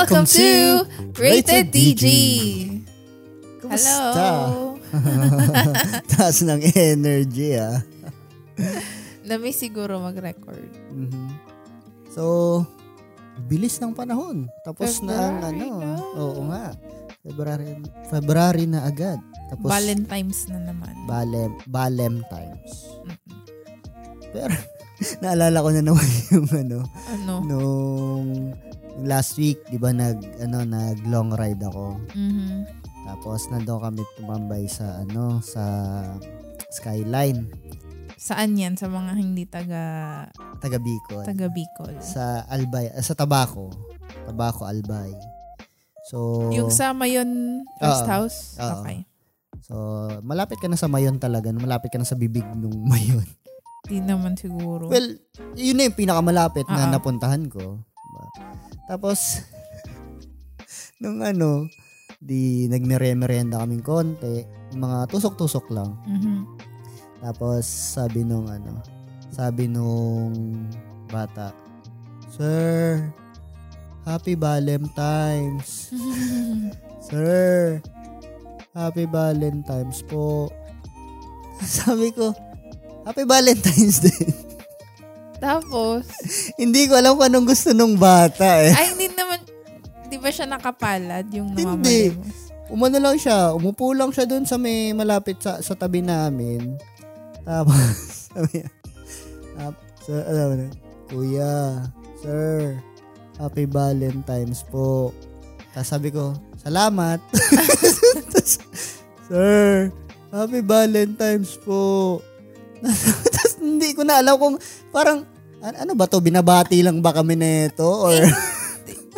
And welcome to Rated DG. Kumusta? Hello. Taas ng energy ah. Nami siguro mag-record. Mhm. So, bilis ng panahon. Tapos na ang February ano. na. Oo nga. February, February na agad. Tapos, Valentine's na naman. Balem, Balem times. Mm-mm. Pero, naalala ko na naman yung ano, Ano? nung last week, di ba, nag, ano, nag long ride ako. Mhm. Tapos, nandun kami tumambay sa, ano, sa Skyline, Saan yan? Sa mga hindi taga taga Bicol. taga Bicol. sa Albay, ah, sa Tabaco. Tabaco, Albay. So, Yung sa Mayon Rest Oo. House? Oo. Okay. so, malapit ka na sa Mayon talaga. Malapit ka na sa bibig nung Mayon. Di naman siguro. Well, yun na yung pinakamalapit na Oo. napuntahan ko. Diba? Tapos, nung ano, di nagmere-merenda kaming konti. Mga tusok-tusok lang. Mhm. Tapos, sabi nung ano, sabi nung bata, Sir, Happy Valentine's. Sir, Happy Valentine's po. Sabi ko, Happy Valentine's din. Tapos, Hindi ko alam kung anong gusto nung bata eh. ay hindi naman, di ba siya nakapalad yung Hindi. namamalimos? Umano lang siya, umupo lang siya doon sa may malapit sa, sa tabi namin. Tapos, sabi niya, "Hap- sir, alam mo na, Kuya, Sir, Happy Valentine's po. Tapos sabi ko, Salamat. Sir, Happy Valentine's po. Hindi ko na alam kung parang, an- ano ba to binabati lang ba kami nito? Or,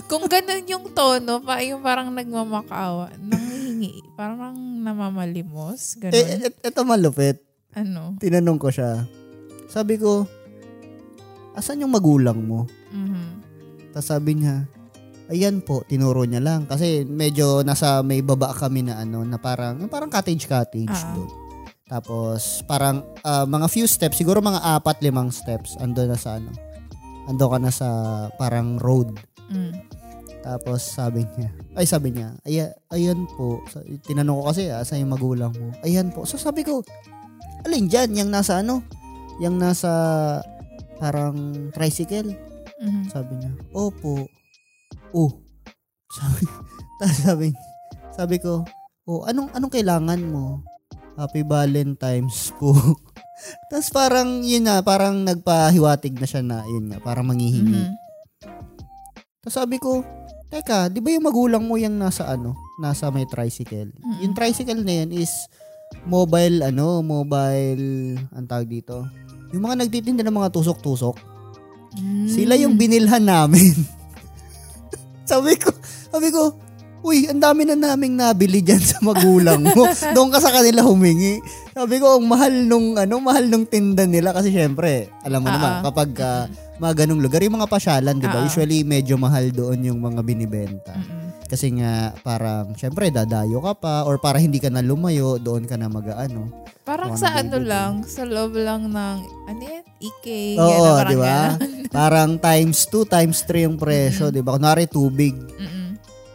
Kung ganun yung tono, pa, yung parang nagmamakaawa, nanghihingi, parang namamalimos, ganun. eh, et- eto malupit. ano? tinanong ko siya. Sabi ko, asan yung magulang mo? Mhm. Tapos sabi niya, ayan po, tinuro niya lang. Kasi medyo nasa may baba kami na ano, na parang, parang cottage-cottage Ah. doon. Tapos parang ah, mga few steps, siguro mga apat, limang steps, ando na sa ano. Ando ka na sa parang road. Mm. Tapos sabi niya, ay sabi niya, ay, ayan po. Tinanong ko kasi, asa yung magulang mo? Ayan po. So sabi ko, alin dyan? Yung nasa ano? Yung nasa parang tricycle? Mhm. Sabi niya, opo. Oh. Sabi, sabi, sabi ko, oh, anong, anong kailangan mo? Happy Valentine's po. tapos parang, yun na, parang nagpahiwatig na siya na, yun nga, parang manghihingi. Mhm. Tapos sabi ko, teka, di ba yung magulang mo yung nasa ano, nasa may tricycle? Mm-mm. Yung tricycle na yun is mobile, ano, mobile, ang tawag dito, yung mga nagtitinda ng mga tusok-tusok, Mm. sila yung binilhan namin. sabi ko, sabi ko, uy, ang dami na naming nabili dyan sa magulang mo. Doon ka sa kanila humingi. Sabi ko, ang mahal nung, ano, mahal nung tinda nila kasi syempre, alam mo Ah, naman, ah. kapag ah, mga ganong lugar, yung mga pasyalan, di ba? Ah. Usually, medyo mahal doon yung mga binibenta. Mm-mm. Kasi nga, parang, syempre, dadayo ka pa, or para hindi ka na lumayo, doon ka na mag-ano. Parang sa ano nabibili. lang, sa loob lang ng, ano yan? EK. Oo, yan, parang di ba? ganun. Parang times 2, times 3 yung presyo, di ba? Kunwari, tubig. Mm-mm.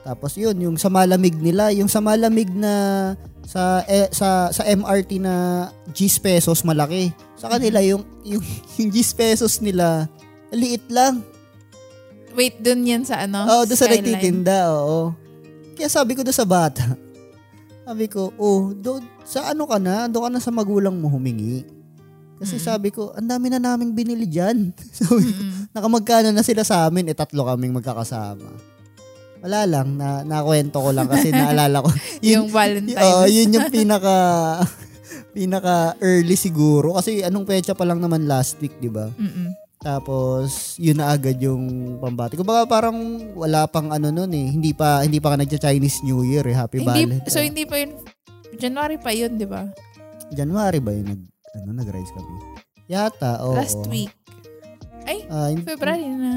Tapos yun, yung sa malamig nila, yung sa malamig na sa eh, sa sa MRT na G's pesos malaki. Sa kanila yung yung, yung G's pesos nila liit lang. Wait, dun yan sa ano? Oo, doon sa nagtitinda, oo. Kaya sabi ko doon sa bata, sabi ko, oh, doon, sa ano ka na? Doon ka na sa magulang mo humingi. Kasi Mm. sabi ko, ang dami na naming binili dyan. sabi ko, Mm-mm. nakamagkano na sila sa amin, eh tatlo kaming magkakasama. Wala lang, na, nakwento ko lang kasi naalala ko. Yung Valentine's. Oo, yun yung pinaka pinaka early siguro kasi anong petsa pa lang naman last week, 'di ba? Tapos yun na agad yung pambati. Kumbaga parang wala pang ano noon eh. Hindi pa hindi pa ka nagcha-Chinese New Year eh. Happy Hindi, Valentine. so hindi pa yun, January pa yun, di ba? January ba yun nag ano nag-rise kami? Yata, oo. Last week. Ay, hindi- February na.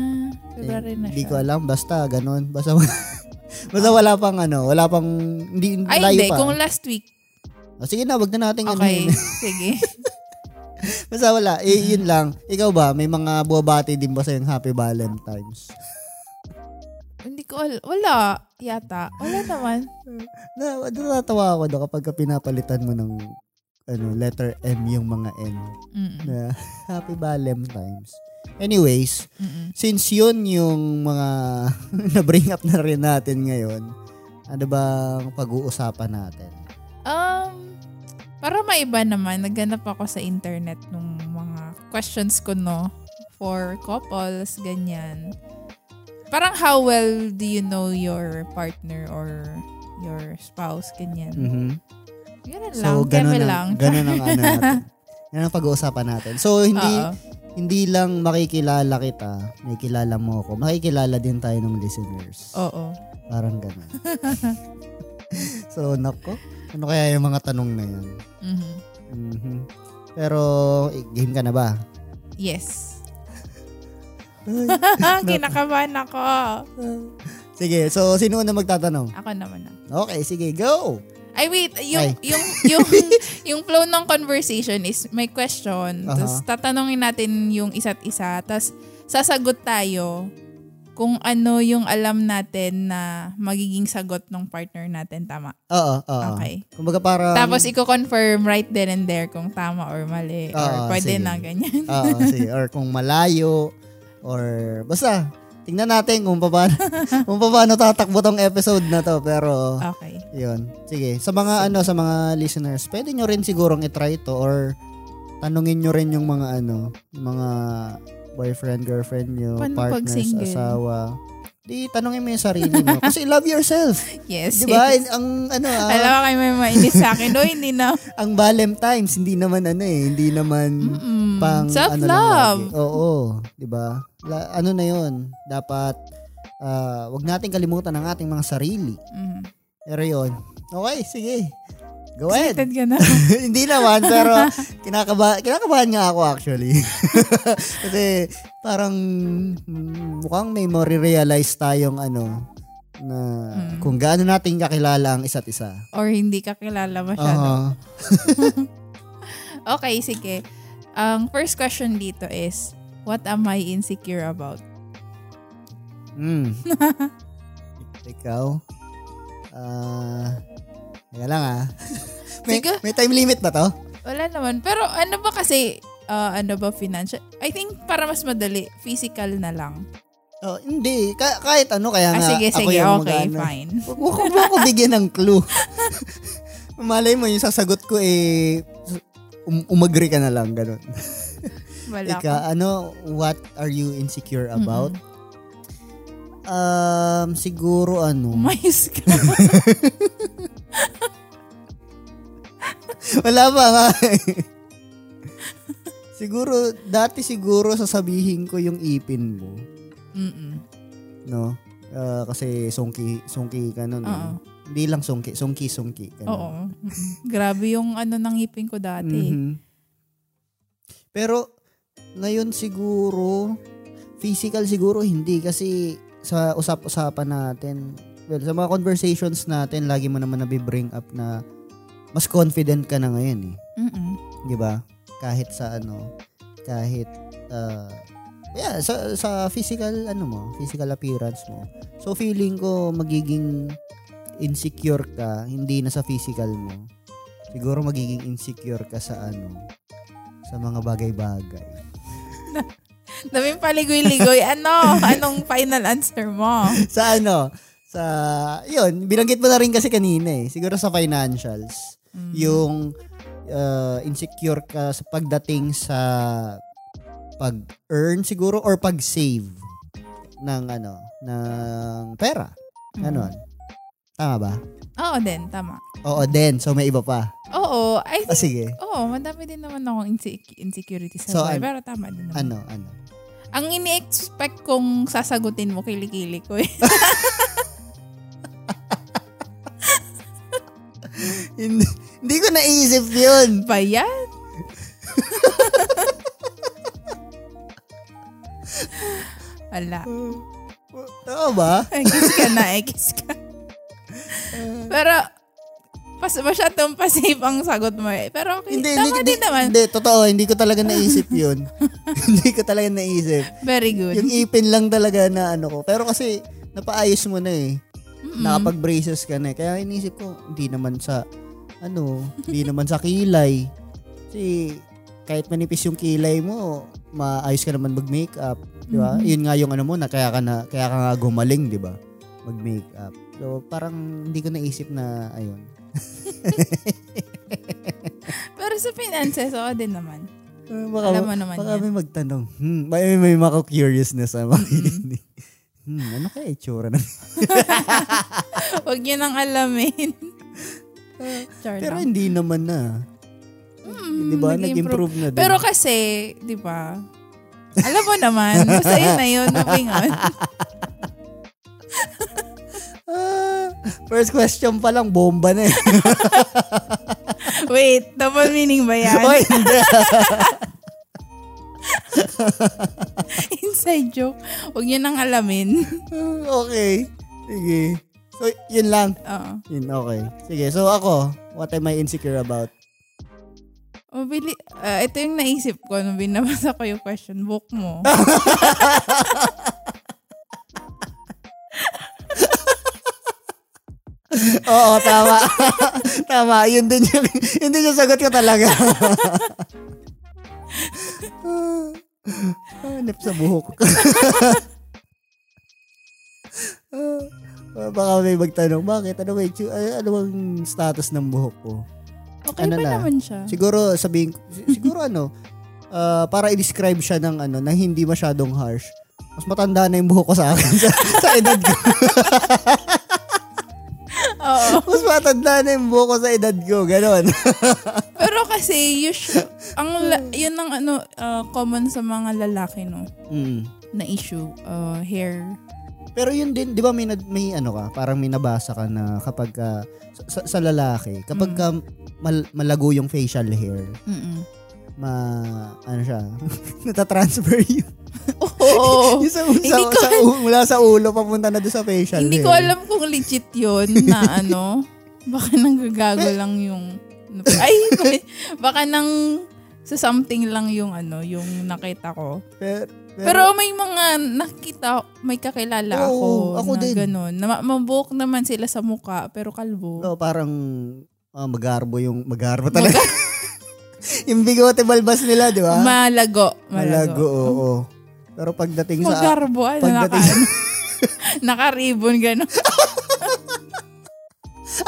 February na Hindi ko alam, basta ganun. Basta basta wala pang ano, wala pang hindi Ay, layo hindi. pa. Kung last week. Oh, sige na, wag na natin ano Okay. yun. Sige. Basta wala. Eh, yun lang. Ikaw ba, may mga buwabati din ba sa yung Happy Valentine's? Hindi ko al- Wala. Yata. Wala naman. Na, natatawa ako doon kapag ka pinapalitan mo ng ano, letter M yung mga N. Mm-mm. Na, Happy Valentine's. Anyways, Mm-mm. since yun yung mga na-bring up na rin natin ngayon, ano bang pag-uusapan natin? Um, para maiba naman, nagganap ako sa internet nung mga questions ko, no? For couples, ganyan. Parang how well do you know your partner or your spouse, ganyan. Mhm. Ganun lang, So, ganun ang, lang. ganun ang ano natin. Yan ang pag-uusapan natin. So, hindi Oo. Hindi lang makikilala kita, may kilala mo ako, makikilala din tayo ng listeners. Oo. Parang ganun. so, nako, ano kaya yung mga tanong na yan? Mhm. Mhm. Pero, game ka na ba? Yes. Kinakabahan ako. Sige, so sino na magtatanong? Ako naman na. Okay, sige, go! Ay wait, yung Ay. yung yung yung flow ng conversation is may question. Aha. Tapos tatanungin natin yung isa't isa. Tapos sasagot tayo kung ano yung alam natin na magiging sagot ng partner natin tama. Oo, oo. Okay. Kumbaga parang... Tapos i-confirm right then and there kung tama or mali or Oo, pwede sige. na ganyan. Oo, sige. Or kung malayo, or basta, tingnan natin kung paano, kung paano tatakbo tong episode na to. Pero, Okay. yun. Sige. Sa mga ano, sa mga listeners, pwede nyo rin sigurong itry to or tanungin nyo rin yung mga ano, mga boyfriend, girlfriend nyo, Paano partners, asawa. Di, tanungin mo yung sarili mo. Kasi love yourself. Yes. Di ba? yes. Ang ano, ah, Alam ko kayo may mainis sa akin. No, hindi na. ang Valentine's, hindi naman ano eh, hindi naman Mm, pang ano lang Self-love. Oo, 'di ba? La- ano na 'yon? Dapat ah, wag nating kalimutan ang ating mga sarili. Mm. Pero 'yon. Okay, sige. Go ahead. Excited ka na. hindi naman, pero kinakaba kinakabahan nga ako actually. Kasi parang mm, mukhang may marirealize tayong ano na Mm. kung gaano natin kakilala ang isa't isa. Or hindi ka kilala masyado. Aha. Okay, sige. Ang first question dito is, what am I insecure about? Mm. Ikaw? Ah, teka lang ah. may, Sige. may time limit ba to? Wala naman. Pero ano ba kasi, ah, ano ba financial? I think para mas madali, physical na lang. Oh, hindi. Ka- kahit ano, kaya Ah, nga sige, ako sige. yung Okay, mag-ano. fine. Huwag mo ako bigyan ng clue. Malay mo, yung sasagot ko eh, um- umagri ka na lang, ganun. Wala Ika, ka. ano, what are you insecure about? Um, siguro ano, Umayos ka. Wala pa nga. siguro, dati siguro sasabihin ko yung ipin mo. Mm-mm. No? Ah, kasi sungki, sungki ka nun. eh. Oo. Hindi lang sungki, sungki-sungki ka nun. Oo. Grabe yung ano nang ngipin ko dati. Mhm. Pero, ngayon siguro, physical siguro hindi kasi sa usap-usapan natin, well, sa mga conversations natin, lagi mo naman nabibring up na mas confident ka na ngayon eh. Mm-mm. 'di ba? Kahit sa ano, kahit uh, yeah, sa sa physical ano mo, physical appearance mo. So feeling ko magiging insecure ka hindi na sa physical mo. Siguro magiging insecure ka sa ano, sa mga bagay-bagay. Daming paligoy-ligoy. Ano? Anong final answer mo? sa ano, sa yun, binanggit mo na rin kasi kanina eh. Siguro sa financials. Mm. yung uh, insecure ka sa pagdating sa pag-earn siguro or pag-save ng ano, ng pera. Ganon. Tama ba? Oo din, tama. Oo din. So may iba pa. Oo, I Ah, think, sige. oo, madami din naman akong inse- insecurity sa So, buhay. an- pero tama din naman. Ano, ano. Ang ini-expect kong sasagutin mo, kilikili ko eh. hindi, hindi ko naisip yun. ba yan? Wala. Tama ba? Ekis ka na, ekis ka. Pero, pas masyadong pasive ang sagot mo eh. Pero okay, Hindi, tama hindi, din hindi, naman. hindi, totoo, hindi ko talaga naisip yun. hindi ko talaga naisip. Very good. Yung ipin lang talaga na ano ko. Pero kasi, napaayos mo na eh. Mm-mm. Nakapag-braces ka na eh. Kaya inisip ko, hindi naman sa, ano, hindi naman sa kilay. Kasi, kahit manipis yung kilay mo, maayos ka naman mag-makeup. Di ba? Mhm. Yun nga yung ano mo, na kaya ka, na, kaya ka nga gumaling, di ba? Mag-makeup. So, parang hindi ko naisip na, ayun. Pero sa finances, oo din naman. Uh, baka, Alam mo naman baka yan. may magtanong. Hmm, may, may mako-curiousness na makikinig. Mm-hmm. hmm, ano kaya itsura ng... Huwag niyo nang alamin. Pero lang. hindi naman na. Mm, di ba? nag-improve. Na din. Pero kasi, di ba, alam mo naman, basta yun na yun, moving on. Ah, first question pa lang, bomba na eh. Wait, double meaning ba yan? Oy, hindi. Inside joke. Huwag niyo nang alamin. okay. Sige. So, yun lang. Oo. Yun, okay. Sige, so ako, what am I insecure about? Mabili, ah, ito yung naisip ko nung binabasa ko yung question book mo. Oo, tama. tama. Yun din yung, yun din yung sagot ko talaga. Hanip sa buhok. Ah, baka may magtanong, bakit? Ano, yung- ano, bang status ng buhok ko? Okay Ano pa na? naman siya. Siguro sabihin, si- siguro ano, ah, para i-describe siya ng ano, na hindi masyadong harsh. Mas matanda na yung buhok ko sa akin sa, sa edad ko. Oo. Mas matanda na yung buhok ko sa edad ko. Ganon. Pero kasi, usual, ang, la- yun ang ano, ah, common sa mga lalaki, no? mm. Na issue, ah, hair. Pero yun din, di ba may, may ano ka, parang may nabasa ka na kapag ka, sa, sa lalaki, kapag ka mal- malago yung facial hair, Mm-mm. ma, ano siya, natatransfer yun. Oo. yung sa, Hindi sa, ko sa, mula sa ulo papunta na doon sa facial Hindi hair. ko alam kung legit yun na ano. Baka nanggagago lang yung... Ay, baka nang sa something lang yung ano, yung nakita ko. Pero, Pero may mga nakita, may kakilala Oo, ako, ako na din. ganun. Na, ma- mabuhok naman sila sa muka, pero kalbo. No, parang ah, magarbo yung magarbo talaga. yung bigote balbas nila, di ba? Malago. Malago, Malago. oo. Pero pagdating sa Magarbo. Ano, naka, pagdating naka-ribbon, gano'n.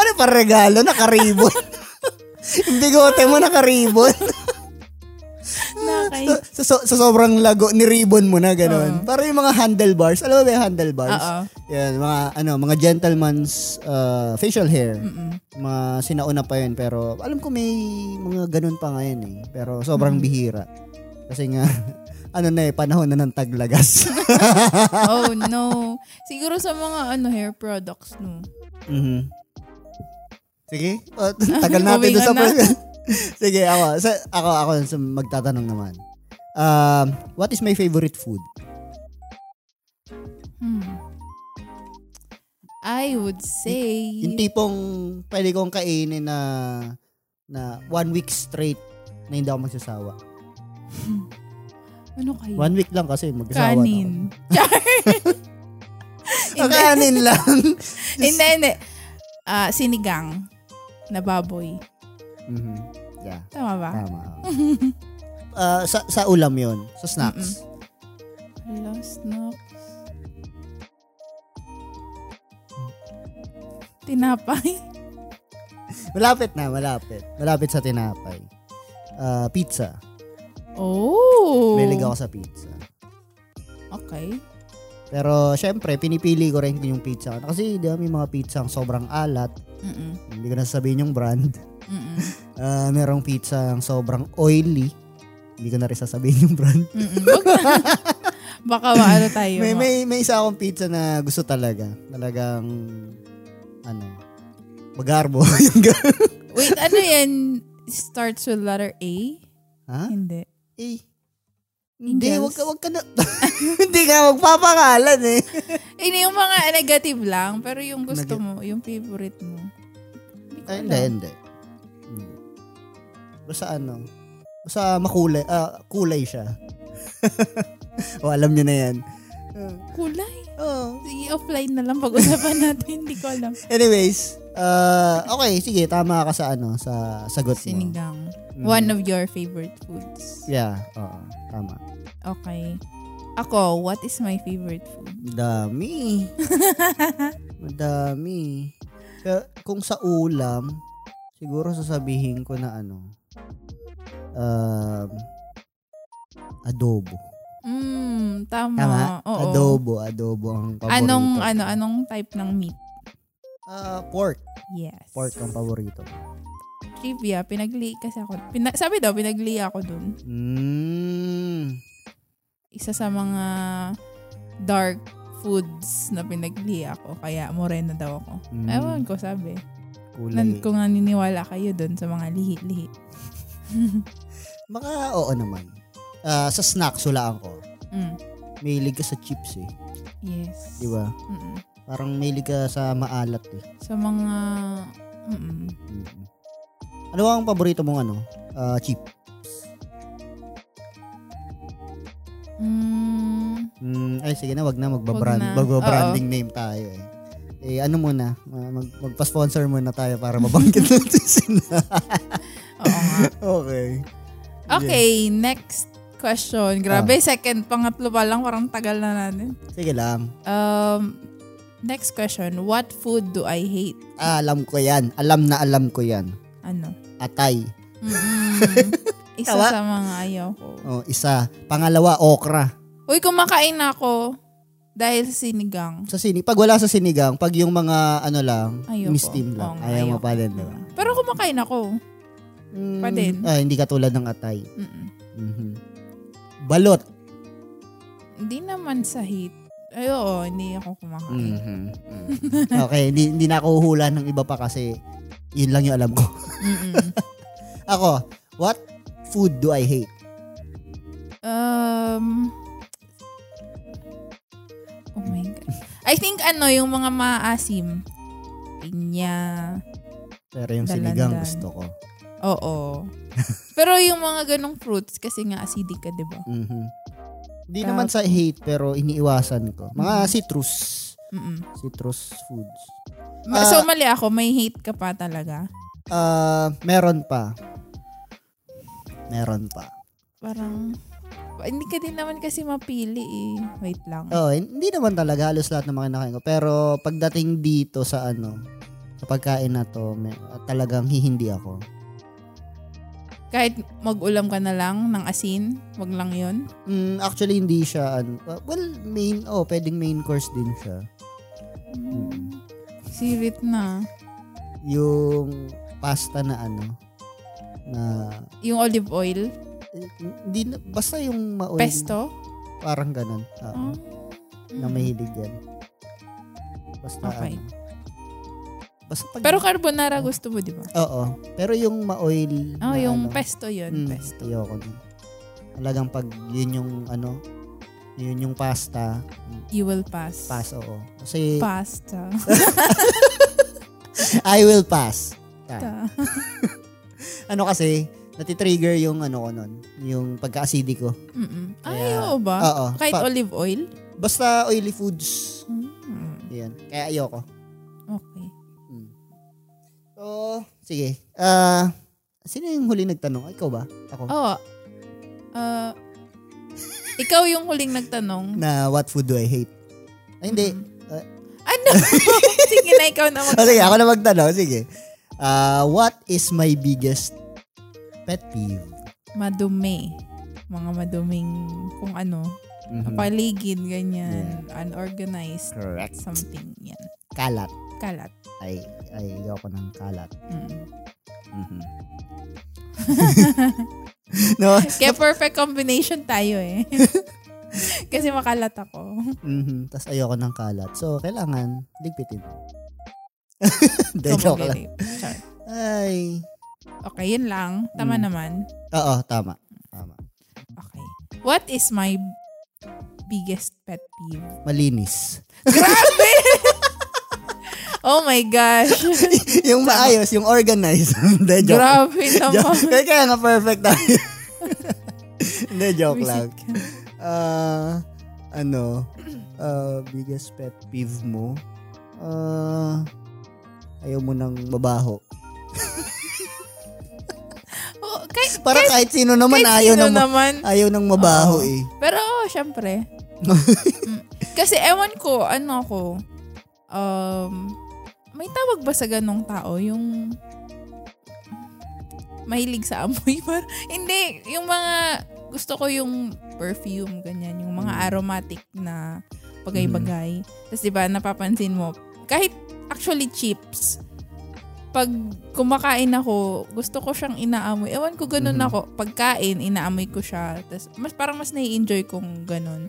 ano pa regalo nakaribon? yung bigote mo nakaribon. Nakay. sa, sa, sa sobrang lago ni ribbon mo na gano'n. Para yung mga handlebars. Alam mo ba yung handlebars? Oo. Yan, mga ano, mga gentleman's uh, facial hair. Mm-mm. Mga sinauna pa yun pero alam ko may mga ganun pa ngayon eh. Pero sobrang bihira. Kasi nga ano na eh, panahon na ng taglagas. Oh, no. Siguro sa mga ano hair products, no. Mhm. Sige. Uh, tagal natin doon sa na. Sige, ako. Sa, ako, ako magtatanong naman. Um, what is my favorite food? Hmm. I would say... Yung tipong pwede kong kainin na na one week straight na hindi ako magsasawa. ano kayo? One week lang kasi magsasawa na ako. Kanin. Kanin lang. hindi, hindi. Ah, sinigang na baboy. Mhm. Yeah, Tama ba? tama. Ah, sa sa ulam 'yon, sa snacks. Last snacks. Tinapay. Malapit na, malapit. Malapit sa tinapay. Ah, pizza. Oh. Mahilig ako sa pizza. Okay. Pero syempre, pinipili ko rin yung pizza. Kasi di ba, may mga pizza ang sobrang alat. Mm-mm. Hindi ko na sabihin yung brand. Mm-mm. Ah, merong pizza ang sobrang oily. Hindi ko na rin sasabihin yung brand. Baka maano tayo. May, ma- may, may isa akong pizza na gusto talaga. Talagang, ano, magarbo. Wait, ano yan? Starts with letter A? ha? Hindi. Eh, hindi, wag ka, wag ka na. hindi ka magpapangalan eh. Hindi yung mga negative lang, pero yung gusto Neg- mo, yung favorite mo. Hindi. Hindi. Basta ano, basta makulay, ah, kulay siya. o, alam niyo na yan. Kulay. Oh. Sige, offline na lang pag-usapan natin. Hindi ko alam. Anyways, uh, okay, sige, tama ka sa ano, sa sagot mo. Sinigang. Mm. One of your favorite foods. Yeah, oo, tama. Okay. Ako, what is my favorite food? Dami. Madami. Kung sa ulam, siguro sasabihin ko na ano, um, adobo. Mm, tama. Tama? Oo. Adobo, adobo ang paborito. Anong, ano, anong type ng meat? Ah, pork. Yes. Pork ang paborito. Trivia, pinagli kasi ako. Pina- sabi daw, pinagli ako dun. Mm. Isa sa mga dark foods na pinagli ako. Kaya morena daw ako. Mm. Ewan ko, sabi. Kulay. Nan, kung naniniwala kayo dun sa mga lihi-lihi. Baka oo naman. Ah, sa snacks, hulaan ko. Mm. Mahilig ka sa chips eh. Yes. Di ba? Mm-mm. Parang mahilig ka sa maalat eh. Sa mga... Mm-mm. Mm. Ano ang paborito mong ano? Ah, chip? Mm, Mm, ay, sige na, wag na. Magbabrand, na. magbabranding name tayo eh. Eh, ano muna? ah, Mag, magpa-sponsor muna tayo para mabanggit natin sila. oo nga. okay. Okay, next question. Grabe, second, pangatlo pa lang. Parang tagal na natin. Sige lang. Um, next question. What food do I hate? Ah, alam ko yan. Alam na alam ko yan. Ano? Atay. Mm-mm. Isa Tawa? sa mga ayaw ko. Oh, isa. Pangalawa, okra. Uy, kumakain ako dahil sa sinigang. Sa sini, pag wala sa sinigang, pag yung mga ano lang, Ayoko. steam lang. Oo ayaw mo ayoko. pa din, di ba? Pero kumakain ako. Mm, Pa din. Ah, hindi ka tulad ng atay. Mm-mm. Mhm. Balot. Hindi naman sa hate. Ay, oo, hindi ako kumakain. Mhm. Mhm. okay, hindi, hindi na ako uhula ng iba pa kasi yun lang yung alam ko. Mm-mm. Ako, what food do I hate? Um, oh my God. I think ano, yung mga maasim. Pinya. Pero yung Dalandan. sinigang gusto ko. Oo. Pero yung mga ganong fruits, kasi nga acidic ka, di ba? Mhm. Hindi Tap- naman sa hate pero iniiwasan ko. Mga Mhm. citrus. Mm-mm. Citrus foods. Ma- Ah. so, mali ako. May hate ka pa talaga. Ah, meron pa. Meron pa. Parang, hindi ka din naman kasi mapili eh. Wait lang. Oh, hindi naman talaga halos lahat ng mga kinakain ko. Pero pagdating dito sa ano, sa pagkain na to, may, talagang hihindi ako. Kahit mag-ulam ka na lang ng asin, wag lang yun. Mm, actually, hindi siya, ano, well, main, oh, pwedeng main course din siya. Mm. Sirit na. Yung pasta na ano, na, Yung olive oil. Eh, hindi, na- basta yung ma Pesto. Parang ganun. Oo, Ah. na mahilig yan. Basta Okay. ano. Basta pag, Pero carbonara gusto mo, di ba? oo. Pero yung ma-oil Oh, yung ano, pesto yun. mm, Pesto. Ayoko nun. Talagang pag yun yung ano, yun yung pasta, mm, You will pass. pass, oo. Kasi Pasta. I will pass. Ta. Ta. Ano kasi, natitrigger yung ano ko nun, yung pagka-acidic ko. Mm-mm. Ay, Kaya- oo ba? Oo. Kahit Pa- olive oil? Basta oily foods. Mm. Yan. Kaya ayoko. Okay. Mm. So, sige. Ah, sino yung huli nagtanong? Ikaw ba? Ako? Oo. Ah, ikaw yung huling nagtanong. Na what food do I hate? Ay, hindi. Mm. Ah, Ano? Sige na, ikaw na mag- sige, ako na magtanong. Sige. Ah, what is my biggest pet peeve? Madumi. Mga maduming kung ano. Mhm. Paligid, ganyan. Unorganized. Correct. Something. Yan. Kalat. Kalat. Ay, ay, ayoko ng kalat. Mm. Mhm. no? Kaya perfect combination tayo eh. Kasi makalat ako. Mhm. Tapos ayoko ng kalat. So, kailangan ligpitin. Hindi, joke lang. Ay. Okay, yun lang. Tama Mm. naman. Oo, tama. Tama. Okay. What is my biggest pet peeve? Malinis. Grabe! oh my gosh. yung maayos, yung organized. Hindi, joke. Grabe naman. Joke. Kaya, nga perfect tayo. Hindi, joke lang. Ah, ano, uh, biggest pet peeve mo? Uh, ayaw mo nang mabaho. Kahit, Para kahit, sino naman kahit ayaw sino ma- naman. ayaw nang mabaho Oo. eh. Pero, oh, syempre. Mm. Kasi, ewan ko, ano ako, um, may tawag ba sa ganong tao? Yung, mahilig sa amoy. Par- Hindi, yung mga, gusto ko yung perfume, ganyan. Yung mga Mm. aromatic na bagay-bagay. Tapos, di ba, napapansin mo, kahit actually chips, pag kumakain ako, gusto ko siyang inaamoy. Ewan ko, ganun Mhm. ako. Pagkain, inaamoy ko siya. Tapos, mas, parang mas nai-enjoy kong ganun.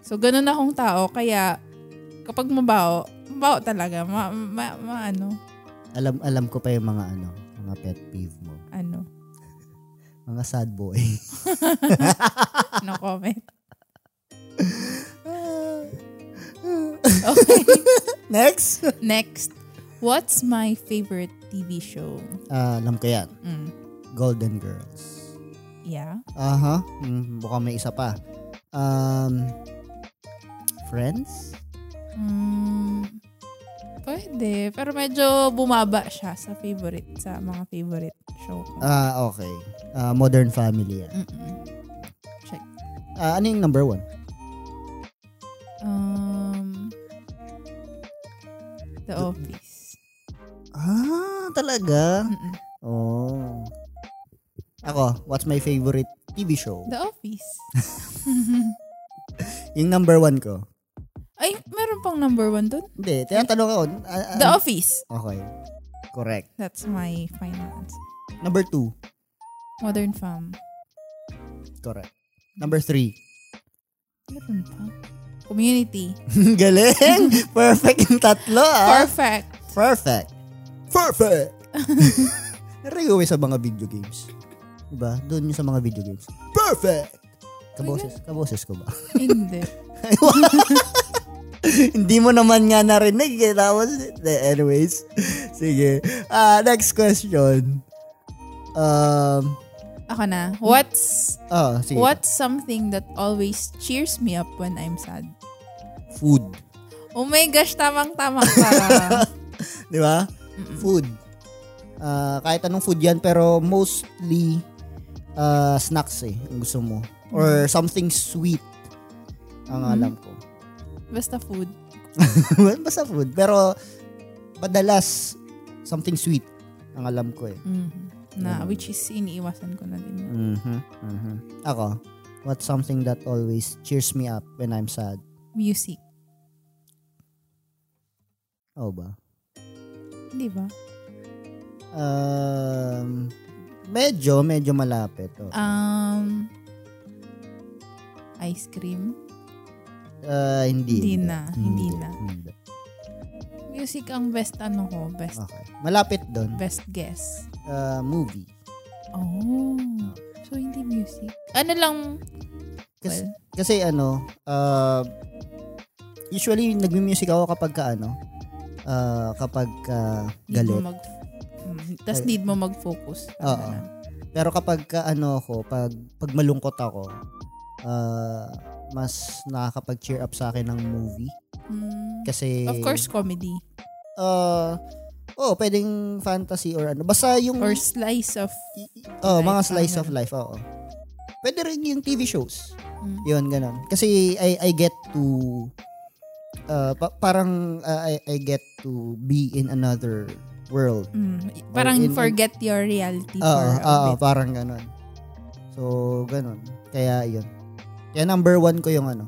So, ganun akong tao. Kaya, kapag mabaho, mabaho talaga. Ma, ma, ma- ano, Alam alam ko pa yung mga ano, mga pet peeve mo. ano, Mga sad boy. no comment. Okay. Next. Next. What's my favorite TV show? Ah, alam ko yan. Mm. Golden Girls. Yeah. Aha. Mm, mukhang may isa pa. Um, Friends? Mm, pwede. Pero medyo bumaba siya sa favorite, sa mga favorite show ko. Ah, okay. Ah, Modern Family yan. Mm-mm. Check. Ah, ano yung number one? Um, The Office. Ah, talaga? Mm-mm. Oh. Ako, what's my favorite TV show? The Office. Yung number one ko. Ay, meron pang number one dun? Hindi, tinatanong ako. ah, The Office. Okay. Correct. That's my final answer. Number two. Modern Fam. Correct. Number three. Meron pa. Community. Galing! Perfect yung tatlo, ah. Perfect. Perfect. Perfect! Narinig sa mga video games. Diba? Doon yung sa mga video games. Perfect! Kaboses, kaboses ko ba? Hindi. Hindi mo naman nga narinig eh. Tapos, eh, anyways. Sige. Ah, next question. Um, Ako na. What's oh, sige. what's something that always cheers me up when I'm sad? Food. Oh my gosh, tamang-tama ka. Di ba? Food. Ah, kahit anong food yan, pero mostly ah, snacks eh, ang gusto mo. Or something sweet ang Mhm. alam ko. Basta food. Basta food. Pero, madalas, something sweet ang alam ko eh. Mhm. Na, which is iniiwasan ko na din. yun. Mhm. Mhm. Ako, what's something that always cheers me up when I'm sad? Music. Oh ba? Di ba? Um, medyo, medyo malapit. Oh. Um, ice cream. Ah, hindi. Hindi na, hindi na. hindi. Music ang best ano ko. Best, Okay. Malapit doon. best guess. Uh, movie. Oh. So, hindi music. Ano lang, Kasi, well, kasi ano, uh, usually nagmi-music ako kapag ka ano, uh, kapag need mo galit. mag, mm, tas need mo mag-focus. Oo. na. Pero kapag ka ano ako, pag, pag malungkot ako, uh, mas nakakapag-cheer up sa akin ng movie. Mm, Kasi, of course, comedy. uh, oh, pwedeng fantasy or ano. Basta yung, Or slice of, oh, life, mga slice of life, oo. Pwede rin yung TV shows. mm, Yun, ganun. Kasi I, I get to, uh, pa- parang uh, I, I get to be in another world. mm, parang in- forget your reality Oo, for a oo, bit. parang ganun. So, ganun. Kaya, yun. Kaya number one ko yung ano,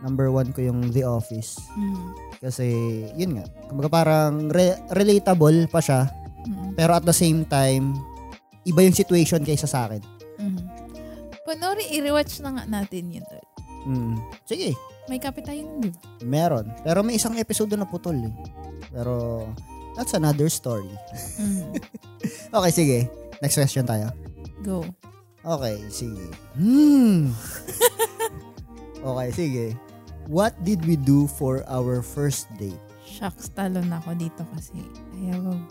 number one ko yung The Office. Mm, Kasi, yun nga. Kumbaga parang re- relatable pa siya. mm, Pero at the same time, iba yung situation kaysa sa akin. mm. Panoorin, i-rewatch na nga natin yun. Mm. Sige, May kape tayo nun, di ba? meron. Pero may isang episode na putol eh. Pero, that's another story. Mm, Okay, sige. Next question tayo. go. Okay, sige. Hmm. okay, sige. What did we do for our first date? Shucks, talo na ako dito kasi I have a-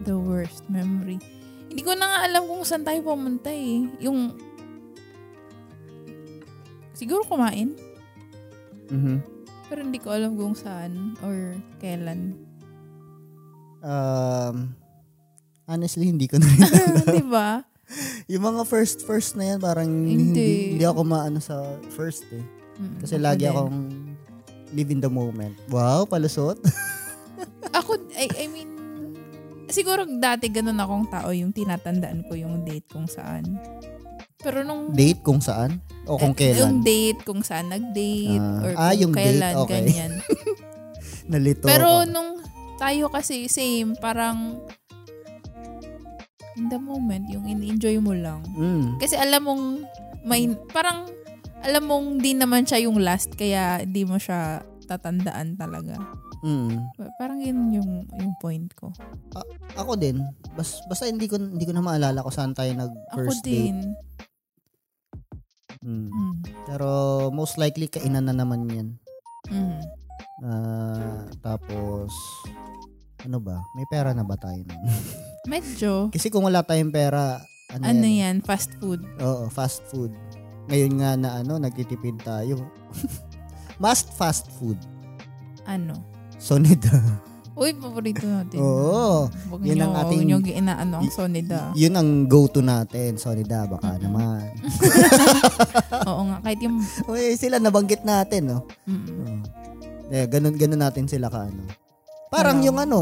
the worst memory. Hindi ko na nga alam kung saan tayo pumunta eh. Yung... Siguro kumain? Mhm. Pero hindi ko alam kung saan or kailan. Um, honestly, hindi ko na rin. Di ba? yung mga first first na yan, parang Hindi. hindi, hindi, ako maano sa first eh. Mm, Kasi lagi din. akong live in the moment. Wow, palusot. Ako, I, I mean, siguro dati ganun akong tao yung tinatandaan ko yung date kung saan. Pero nung... Date kung saan? O kung eh, Yung kailan? date, kung saan nag-date, Ah. or Ah, kung yung date, kailan, okay. ganyan. Nalito Pero ako. nung tayo kasi same, parang in the moment, yung in-enjoy mo lang. Mm. Kasi alam mong may, parang alam mong di naman siya yung last kaya di mo siya tatandaan talaga. Mm. Parang yun yung, yung point ko. Ako din. Bas, basta hindi ko hindi ko na maalala kung saan tayo nag Ako first date. din. Mm. Mm. Pero most likely kainan na naman 'yan. Mm. Ah, tapos ano ba? May pera na ba tayo nun? Medyo. Kasi kung wala tayong pera, ano, Ano yan? yan? Fast food. Oo, fast food. Ngayon nga na ano, nagtitipid tayo. Must fast food. Ano? Sonida. Uy, paborito natin. Oo. Huwag Yun ang ating- huwag nyo inaano ang sonida. Yun ang go-to natin. Sonida, baka naman. Oo nga, kahit yung... Uy, sila nabanggit natin, no? Mm, Oo. Eh, ganun, ganun natin sila ka, ano. Parang Ano? yung ano,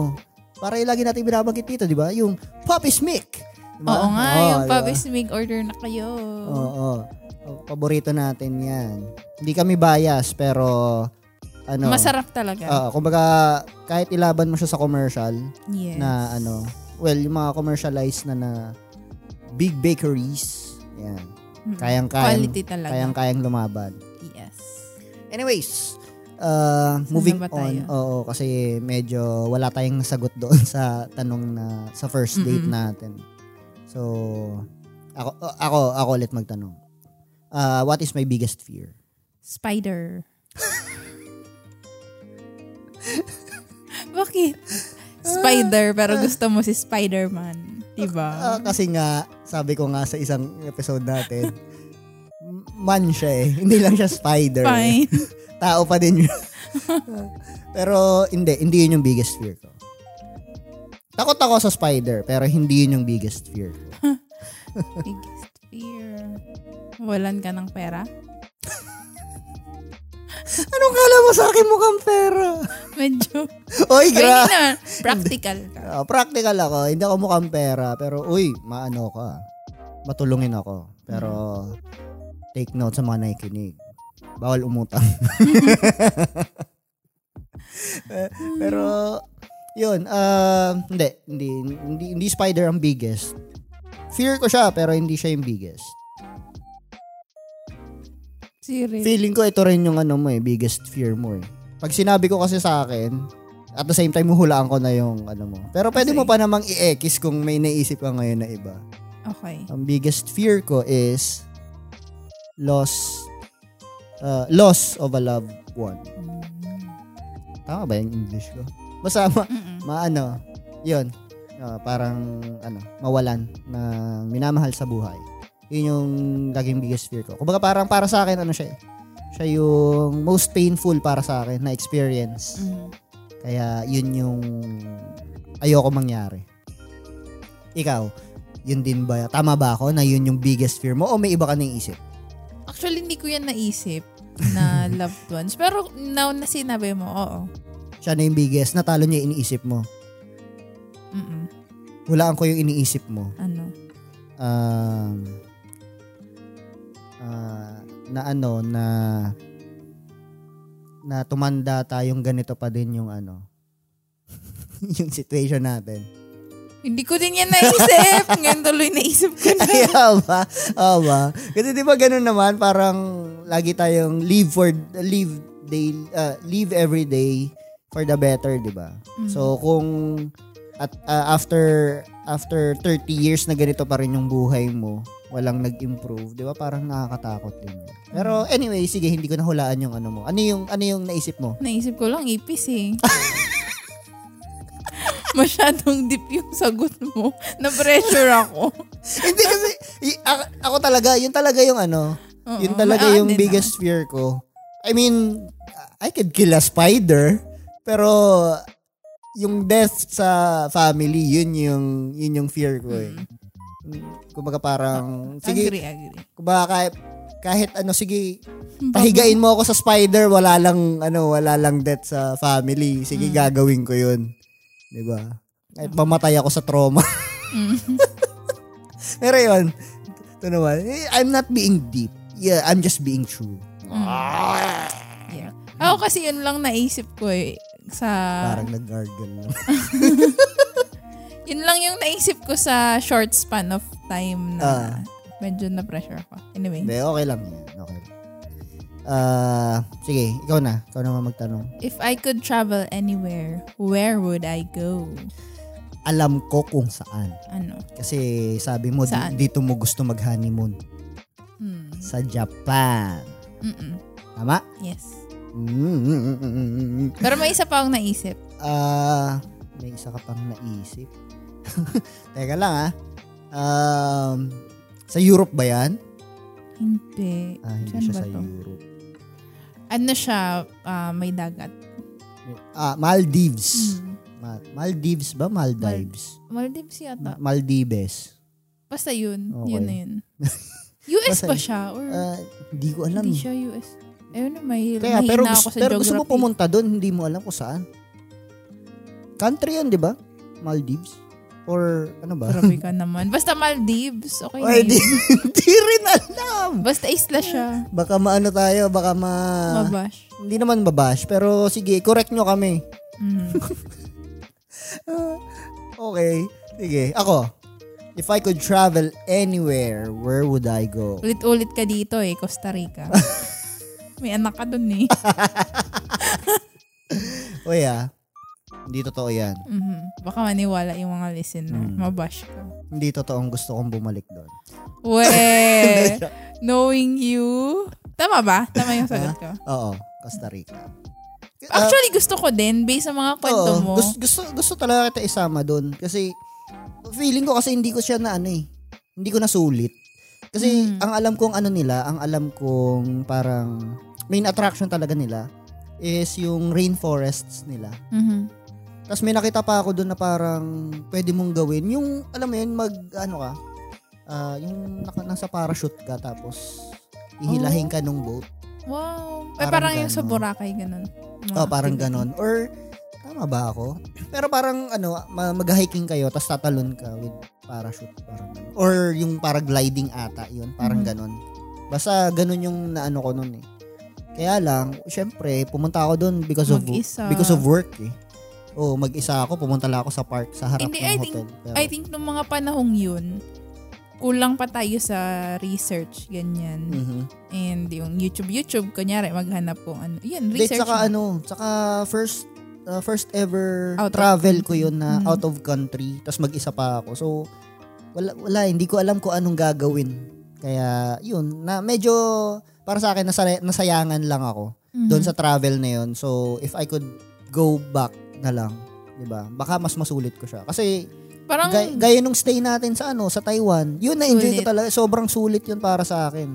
para yung lagi natin binabanggit dito, di ba? Yung Poppy Smick. Diba? Oo nga, Oo, yung di ba? Pabis Mig order na kayo. Oo. Oh, Paborito natin yan. Hindi kami bias, pero ano, Masarap talaga. Oo, kumbaga, kahit ilaban mo siya sa commercial, yes. na ano, well, yung mga commercialized na na big bakeries, yan, Mm, kayang-kayang, Quality talaga. kayang-kayang lumaban. yes. Anyways, uh, moving on. Oo, kasi medyo wala tayong nasagot doon sa tanong na sa first date Mm-mm. natin. So, ako uh, ako ako ulit magtanong. Uh, what is my biggest fear? Spider. Bakit? Spider, pero gusto mo si Spider-Man. Diba? Ah, kasi nga, sabi ko nga sa isang episode natin, man siya eh. Hindi lang siya spider. Fine. Tao pa din yun. pero hindi, hindi yun yung biggest fear ko. Takot ako sa spider, pero hindi yun yung biggest fear ko. Biggest fear. Walan ka ng pera? Anong kala mo sa akin mukhang pera? Medyo. Oy, gra. hindi naman. Practical ka. Ah, practical ako. Hindi ako mukhang pera. Pero, uy, maano ka. Matulungin ako. Pero, take note sa mga nakikinig. Bawal umutang. Pero, yun. ah, hindi, hindi, hindi. Hindi spider ang biggest. Fear ko siya, pero hindi siya yung biggest. Serious. Feeling ko ito rin yung ano mo eh, biggest fear mo eh. Pag sinabi ko kasi sa akin, at the same time, huhulaan ko na yung ano mo. Pero pwede Kasi- mo pa namang i-ekis kung may naisip ka ngayon na iba. Okay. Ang biggest fear ko is loss uh, loss of a loved one. Tama ba yung English ko? Basta ma, Mm-mm. maano, yun. Uh, parang ano, mawalan ng minamahal sa buhay. Yun yung laging biggest fear ko. Kumbaga parang para sa akin ano siya eh. Siya yung most painful para sa akin na experience. Mm. Kaya yun yung ayoko mangyari. Ikaw, yun din ba? Tama ba ako na yun yung biggest fear mo o may iba ka nang isip? Actually, hindi ko yan naisip na loved ones. Pero now na sinabi mo, oo. Siya na yung biggest, natalo niya yung iniisip mo. Mm-mm. Hulaan ko yung iniisip mo. Ano? Um, na ano, na na tumanda tayong ganito pa din yung ano, yung situation natin. Hindi ko din yan naisip. Ngayon tuloy naisip ko na. Ay, ba? Oo ba? Kasi di ba ganun naman, parang lagi tayong live for, live day, uh, live every day for the better, di ba? Mm. So, kung at uh, after after 30 years na ganito pa rin yung buhay mo, walang nag-improve, 'di ba? Parang nakakatakot din 'yun. Pero anyway, sige, hindi ko nahulaan yung ano mo. Ano yung ano yung naisip mo? Naisip ko lang ipis eh. Masyadong deep yung sagot mo. Na-pressure ako. hindi kasi y- ako talaga, yun talaga yung ano, Oo, yun talaga yung biggest fear ko. I mean, I could kill a spider, pero yung death sa family, yun yung yun yung fear ko eh. Kumbaga parang sige, Agree, agree. kumbaga kahit, kahit ano sige, pahigain mo ako sa spider, wala lang ano, wala lang death sa family. Sige, gagawin ko 'yun. 'Di ba? Kahit mamatay ako sa trauma. Pero 'yun, ito naman, eh, I'm not being deep. Yeah, I'm just being true. Yeah. Ako kasi yun lang naisip ko eh. Sa, Parang nag-gargle lang. yun lang yung naisip ko sa short span of time na Ah. medyo na-pressure ako. Anyway, Hindi, okay lang. Okay. Ah, sige, ikaw na. Ikaw naman magtanong. if I could travel anywhere, where would I go? Alam ko kung saan. Ano? Kasi sabi mo, Saan? dito mo gusto mag-honeymoon. Hmm. Sa Japan. Mm-mm. Tama? Yes. Mm-mm. Pero may isa pa akong naisip. Ah, may isa ka pang naisip. Teka lang ah. Um, sa Europe ba yan? Hindi. Ah, hindi Saan siya ba sa to? Europe. Ano siya, ah, may dagat. Ah, Maldives. Hmm. Ma- Maldives ba? Maldives? Maldives yata. Ma- Maldives. Basta yun. Okay. Yun na yun. US Basta ba siya? Or Ah, hindi ko alam. hindi siya US? Ayun na, may, Kaya, pero, ako gusto, sa pero gusto mo pumunta doon, hindi mo alam kung saan. Country yun, di ba? Maldives? Or ano ba? Grabe ka naman. Basta Maldives. Okay na yun. di rin alam. Basta isla siya. Baka maano tayo, baka ma... Mabash. Hindi naman mabash, pero sige, correct nyo kami. Mm. Okay, sige. Ako, if I could travel anywhere, where would I go? Ulit-ulit ka dito eh, Costa Rica. May anak ka dun eh. O yeah, hindi totoo yan. Mhm. Baka maniwala yung mga listener. Mm. Mabash ka. Hindi totoong gusto kong bumalik doon. We, knowing you. Tama ba? Tama yung sagot ko. Oo, Costa Rica. Ah, Actually, gusto ko din based sa mga kwento oo, mo. Gusto, gusto, gusto talaga kita isama doon. Kasi, feeling ko kasi hindi ko siya na ano eh. Hindi ko nasulit. Kasi, Mm. ang alam kong ano nila, ang alam kong parang main attraction talaga nila is yung rainforests nila. Mhm. Tapos may nakita pa ako doon na parang pwede mong gawin. Yung, alam mo yun, mag, ano ka, ah, yung naka, nasa parachute ka tapos ihilahin ka nung boat. Wow. Eh, Parang parang yung sa. Boracay, ganun. Mga Oh, parang ganon. Or, tama ba ako? Pero parang, ano, ma- mag-hiking kayo tapos tatalon ka with parachute. Parang ganon. Or yung paragliding ata, yun. Parang Mhm. ganon. Basta ganon yung naano ko nun eh. Kaya lang, syempre, pumunta ako doon because of Mag-isa. because of work eh. Oh, mag-isa ako, pumunta lang ako sa park sa harap Hindi, ng I think- hotel. Pero, I think nung mga panahong yun, kulang pa tayo sa research, ganyan. Mhm. And yung YouTube, YouTube, kunyari, maghanap kung ano. Yan, Date research. saka mo. ano, saka first uh, first ever Out of travel ko country. yun na Mhm. out of country, tapos mag-isa pa ako. So wala wala hindi ko alam kung anong gagawin. Kaya yun, na medyo para sa akin nasaya, nasayangan lang ako Mhm. doon sa travel na yun. So if I could go back na lang, 'di ba? Baka mas masulit ko siya. Kasi Parang, gay- gaya nung stay natin sa ano, sa Taiwan, yun na enjoy ko talaga. Sobrang sulit yun para sa akin.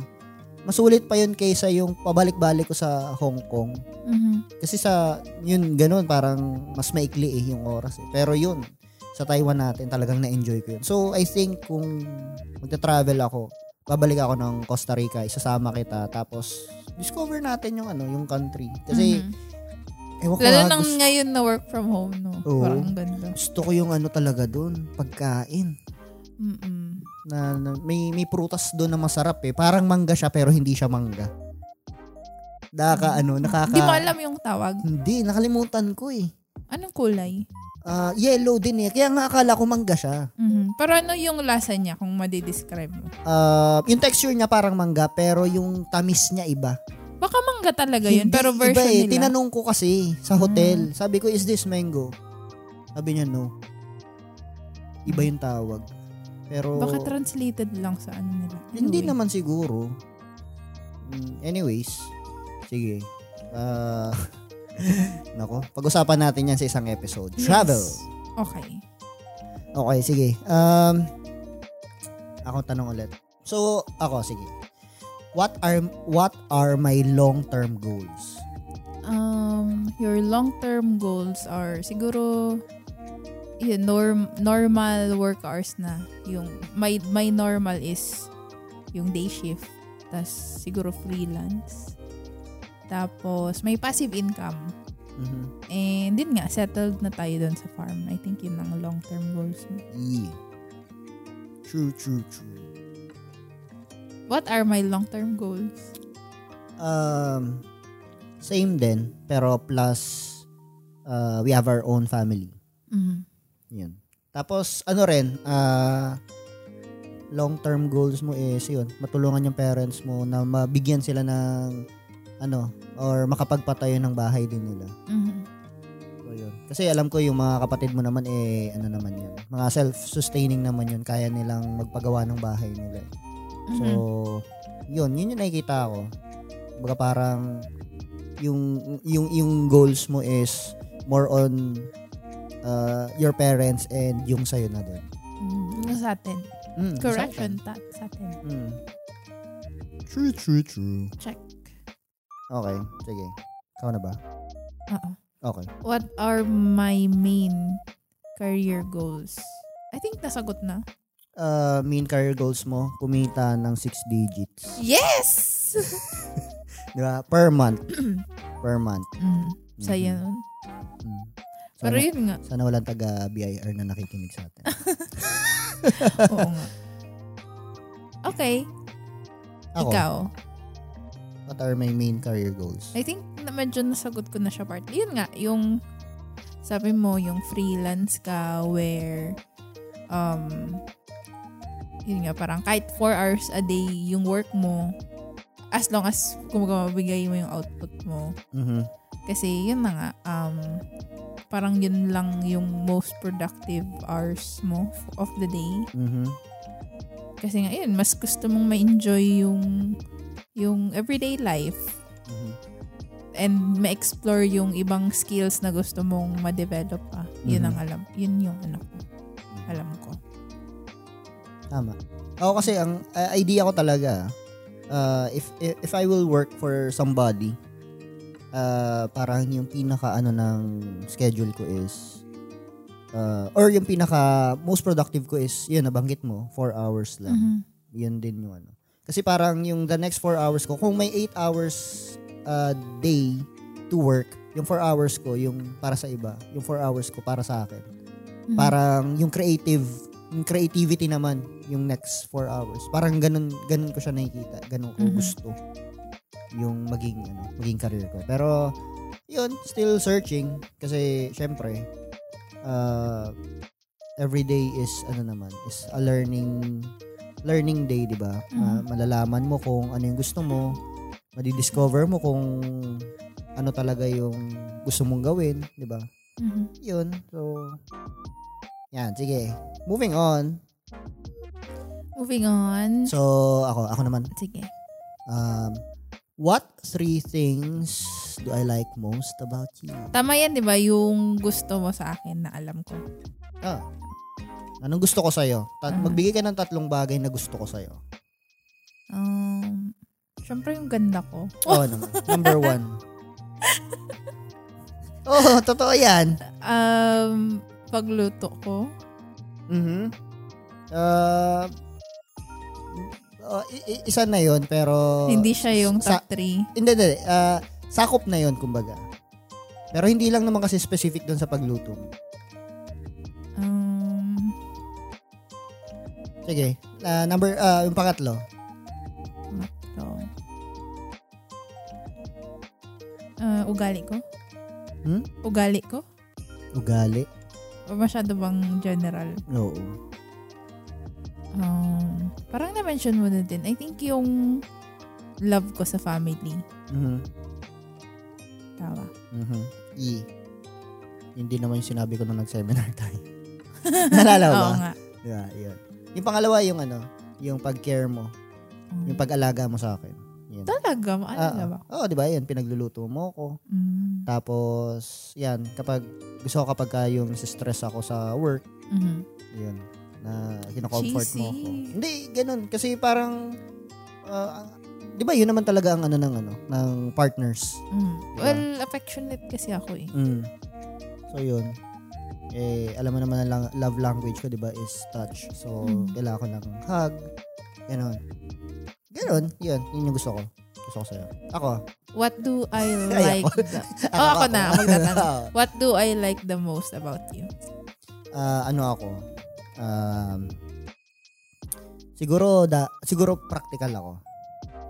Masulit pa yun kaysa yung pabalik-balik ko sa Hong Kong. Mhm. Kasi sa, yun, ganun, parang mas maikli eh yung oras eh. Pero yun, sa Taiwan natin, talagang na-enjoy ko yun. So, I think kung magta-travel ako, babalik ako ng Costa Rica, isasama kita, tapos discover natin yung ano, yung country. Kasi, Mhm. Ewan ko Lalo nga, nang gusto, ngayon na work from home, no? Oo. Parang ganda. gusto ko yung ano talaga doon, pagkain. Mm-mm. Na, na- may, may prutas doon na masarap eh. Parang mangga siya, pero hindi siya mangga. Nakaka, ano, nakaka... Hindi mo alam yung tawag. Hindi, nakalimutan ko eh. Anong kulay? Ah, yellow din eh. Kaya nga akala ko mangga siya. Mhm. Pero ano yung lasa niya kung madidescribe mo? Ah, yung texture niya parang mangga pero yung tamis niya iba. Baka mangga talaga yun, Hindi, pero version iba eh. nila. Tinanong ko kasi sa hotel. Sabi ko, is this mango? Sabi niya, no. Iba yung tawag. Pero, Baka translated lang sa ano nila. hindi Anyway. naman siguro. Mm, Anyways, sige. Ah, nako, pag-usapan natin yan sa isang episode. Yes. Travel. Okay. Okay, sige. Um, ako tanong ulit. So, ako, sige. What are what are my long-term goals? Um, your long-term goals are siguro yun, norm, normal work hours na. Yung my, my normal is yung day shift. Tapos siguro freelance. Tapos may passive income. Mhm. And din nga, settled na tayo doon sa farm. I think yun ang long-term goals mo. Yeah. True, true, true. What are my long-term goals? Um, same din, pero plus uh, we have our own family. Mhm. Yun. Tapos, ano rin, ah, long-term goals mo is yun, matulungan yung parents mo na mabigyan sila ng ano, or makapagpatayo ng bahay din nila. Mhm. So, yun. Kasi alam ko yung mga kapatid mo naman eh, ano naman yun. Mga self-sustaining naman yun. Kaya nilang magpagawa ng bahay nila. So, Mhm. yun. Yun yung nakikita ko. Baga parang yung, yung, yung goals mo is more on uh, your parents and yung sa'yo na din. Yung sa atin. Mm, Correction, sa atin. sa akin. Mm. True, true, true. Check. Okay, sige. Ikaw na ba? Oo. Okay. What are my main career goals? I think nasagot na. Uh, main career goals mo, kumita ng 6 digits. Yes! Di ba? Per month. per month. mm, saya Mhm. nun. Mm. Pero Sana, yun nga. sana walang taga BIR na nakikinig sa atin. Oo nga. Okay. Ako, Ikaw. what are my main career goals? I think na medyo nasagot ko na siya part. Yun nga, yung sabi mo, yung freelance ka where um yun nga, parang kahit 4 hours a day yung work mo as long as kumaga mabigay mo yung output mo. Mhm. Kasi yun na nga, um, parang yun lang yung most productive hours mo of the day. Mhm. Kasi nga, yun, mas gusto mong ma-enjoy yung yung everyday life Mhm. and ma-explore yung ibang skills na gusto mong ma-develop pa. Yun Mhm. ang alam. Yun yung ano ko. Alam ko. Tama. Ako kasi ang uh, idea ko talaga uh, if, if if I will work for somebody uh, parang yung pinaka ano ng schedule ko is uh, or yung pinaka most productive ko is yun nabanggit mo 4 hours lang. Mhm. Yun din yung ano. Kasi parang yung the next 4 hours ko kung may 8 hours a day to work, yung 4 hours ko yung para sa iba, yung 4 hours ko para sa akin. Mhm. Parang yung creative, yung creativity naman yung next 4 hours. Parang ganun ganun ko siya nakikita, ganun ko Mhm. gusto yung maging ano, maging career ko. Pero yun, still searching kasi syempre uh, every day is ano naman, is a learning learning day, 'di ba? Ma- Mhm. malalaman mo kung ano yung gusto mo, madi-discover mo kung ano talaga yung gusto mong gawin, 'di ba? Mhm. Yun. So yan, sige. Moving on. Moving on. So, ako, ako naman. Sige. Um, what three things do I like most about you? Tama yan, di ba? Yung gusto mo sa akin na alam ko. Ah, anong gusto ko sa'yo? Ta- Mhm. magbigay ka ng tatlong bagay na gusto ko sa'yo. Um, Siyempre yung ganda ko. Oo naman. Number one. oh, totoo yan. Um, pagluto ko. Mhm. Uh, uh, isa na yon pero Hindi siya yung top 3. Hindi, hindi. Ah, sakop na yon kumbaga. Pero hindi lang naman kasi specific doon sa pagluto. Um, Sige. Ah, number, ah, yung pangatlo. so, uh, ugali ko? Hmm? Ugali ko? Ugali. O masyado bang general? Oo. Um, parang na-mention mo na din. I think yung love ko sa family. Mhm. Tawa. Mhm. E. Hindi naman yung sinabi ko nung nag-seminar tayo. Nalala mo ba? Oo nga. Yeah, yun. Yung pangalawa yung ano, yung pag-care mo, Um, yung pag-alaga mo sa akin. Yun. Talaga? Maalala ba? Oo, di ba? Yan, pinagluluto mo ko. Mm. Tapos, yan, kapag, gusto ko kapag ka yung stress ako sa work, Mhm. yun, na kinocomfort mo ako. Cheesy. Hindi, ganun. Kasi parang, uh, 'di ba yun naman talaga ang ano ng ano ng partners. Mm. Diba? Well, affectionate kasi ako eh. Mm. So yun. Eh alam mo naman na lang, love language ko 'di ba is touch. So Mm. kailangan ko ng hug. Ganon. Ganon. Yun. Yun yung gusto ko. Gusto ko sa'yo. Ako. What do I Ay, like the... Oh, ako na. Magtatanong. What do I like the most about you? Ah, ano ako? Um, siguro da siguro practical ako.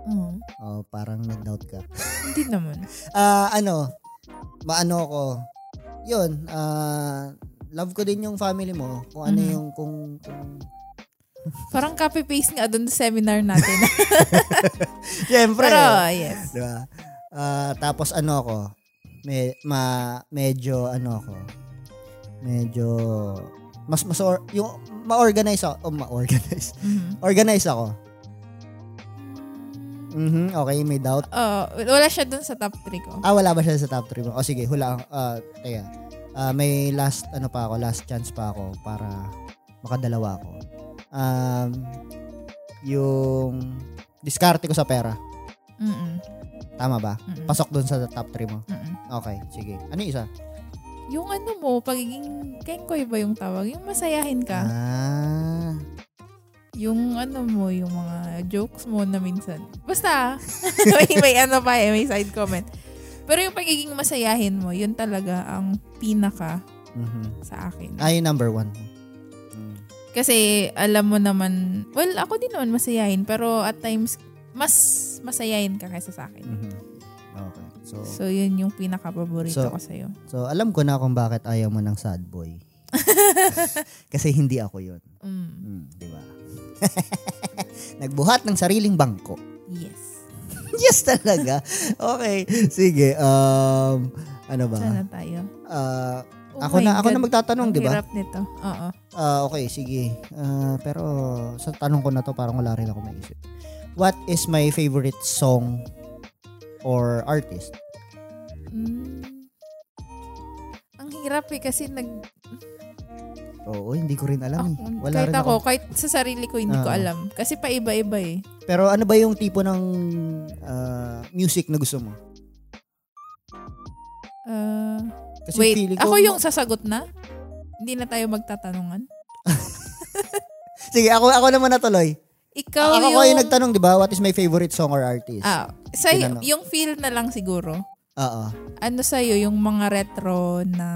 Mm. Oh, parang nag-doubt ka. Hindi naman. Ah, ano? Maano ako? 'Yun, ah love ko din yung family mo. Kung ano Mhm. yung kung, kung Parang copy-paste nga doon sa seminar natin. Siyempre. Pero, yes. Di ba? Ah, tapos ano ako? Me, ma, medyo ano ako? Medyo mas mas or, yung ma-organize ako, oh, ma-organize. Mhm. Organize ako. Mhm, okay, may doubt. Oo, wala siya doon sa top 3 ko. Ah, wala ba siya sa top 3 mo? O sige, hula. Ah, teka. Ah, may last ano pa ako, last chance pa ako para makadalawa ako. Um, yung diskarte ko sa pera. Mm-mm. Tama ba? Mm-mm. Pasok dun sa top 3 mo. Mm-mm. Okay, sige. Ano yung isa? Yung ano mo, pagiging, kengkoy ba yung tawag? Yung masayahin ka. Ah. Yung ano mo, yung mga jokes mo na minsan. Basta, may, may ano pa eh, may side comment. Pero yung pagiging masayahin mo, yun talaga ang pinaka Mhm. sa akin. Ah, yung number one. Kasi alam mo naman, well, ako din naman masayahin, pero at times, mas masayahin ka kaysa sa akin. Mhm. Okay. So, So, yun yung pinaka-paborito So- ko sa'yo. so, alam ko na kung bakit ayaw mo ng sad boy. Kasi hindi ako yun. Mm, Mm, di ba? Nagbuhat ng sariling bangko. yes. yes talaga. Okay. Sige. Um, ano ba? Sana tayo. Ah, Oh ako na ako God, na magtatanong, di ba? hirap nito. Oo. Ah, okay, sige. Ah, pero sa tanong ko na to parang wala rin ako maisip. What is my favorite song or artist? Mm. Ang hirap eh kasi nag Oo, hindi ko rin alam. eh. ako, Wala kahit rin ako, ako. kahit sa sarili ko hindi ko Ah. alam. Kasi paiba-iba eh. Pero ano ba yung tipo ng ah, music na gusto mo? Ah, Kasi wait, feeling ko, ako yung sasagot na? Hindi na tayo magtatanungan? Sige, ako ako naman natuloy. Ikaw ako yung... ko yung nagtanong, 'di ba? What is my favorite song or artist? Ah, sa Tinanong. yung feel na lang siguro. Oo. Ano sa'yo, yung mga retro na...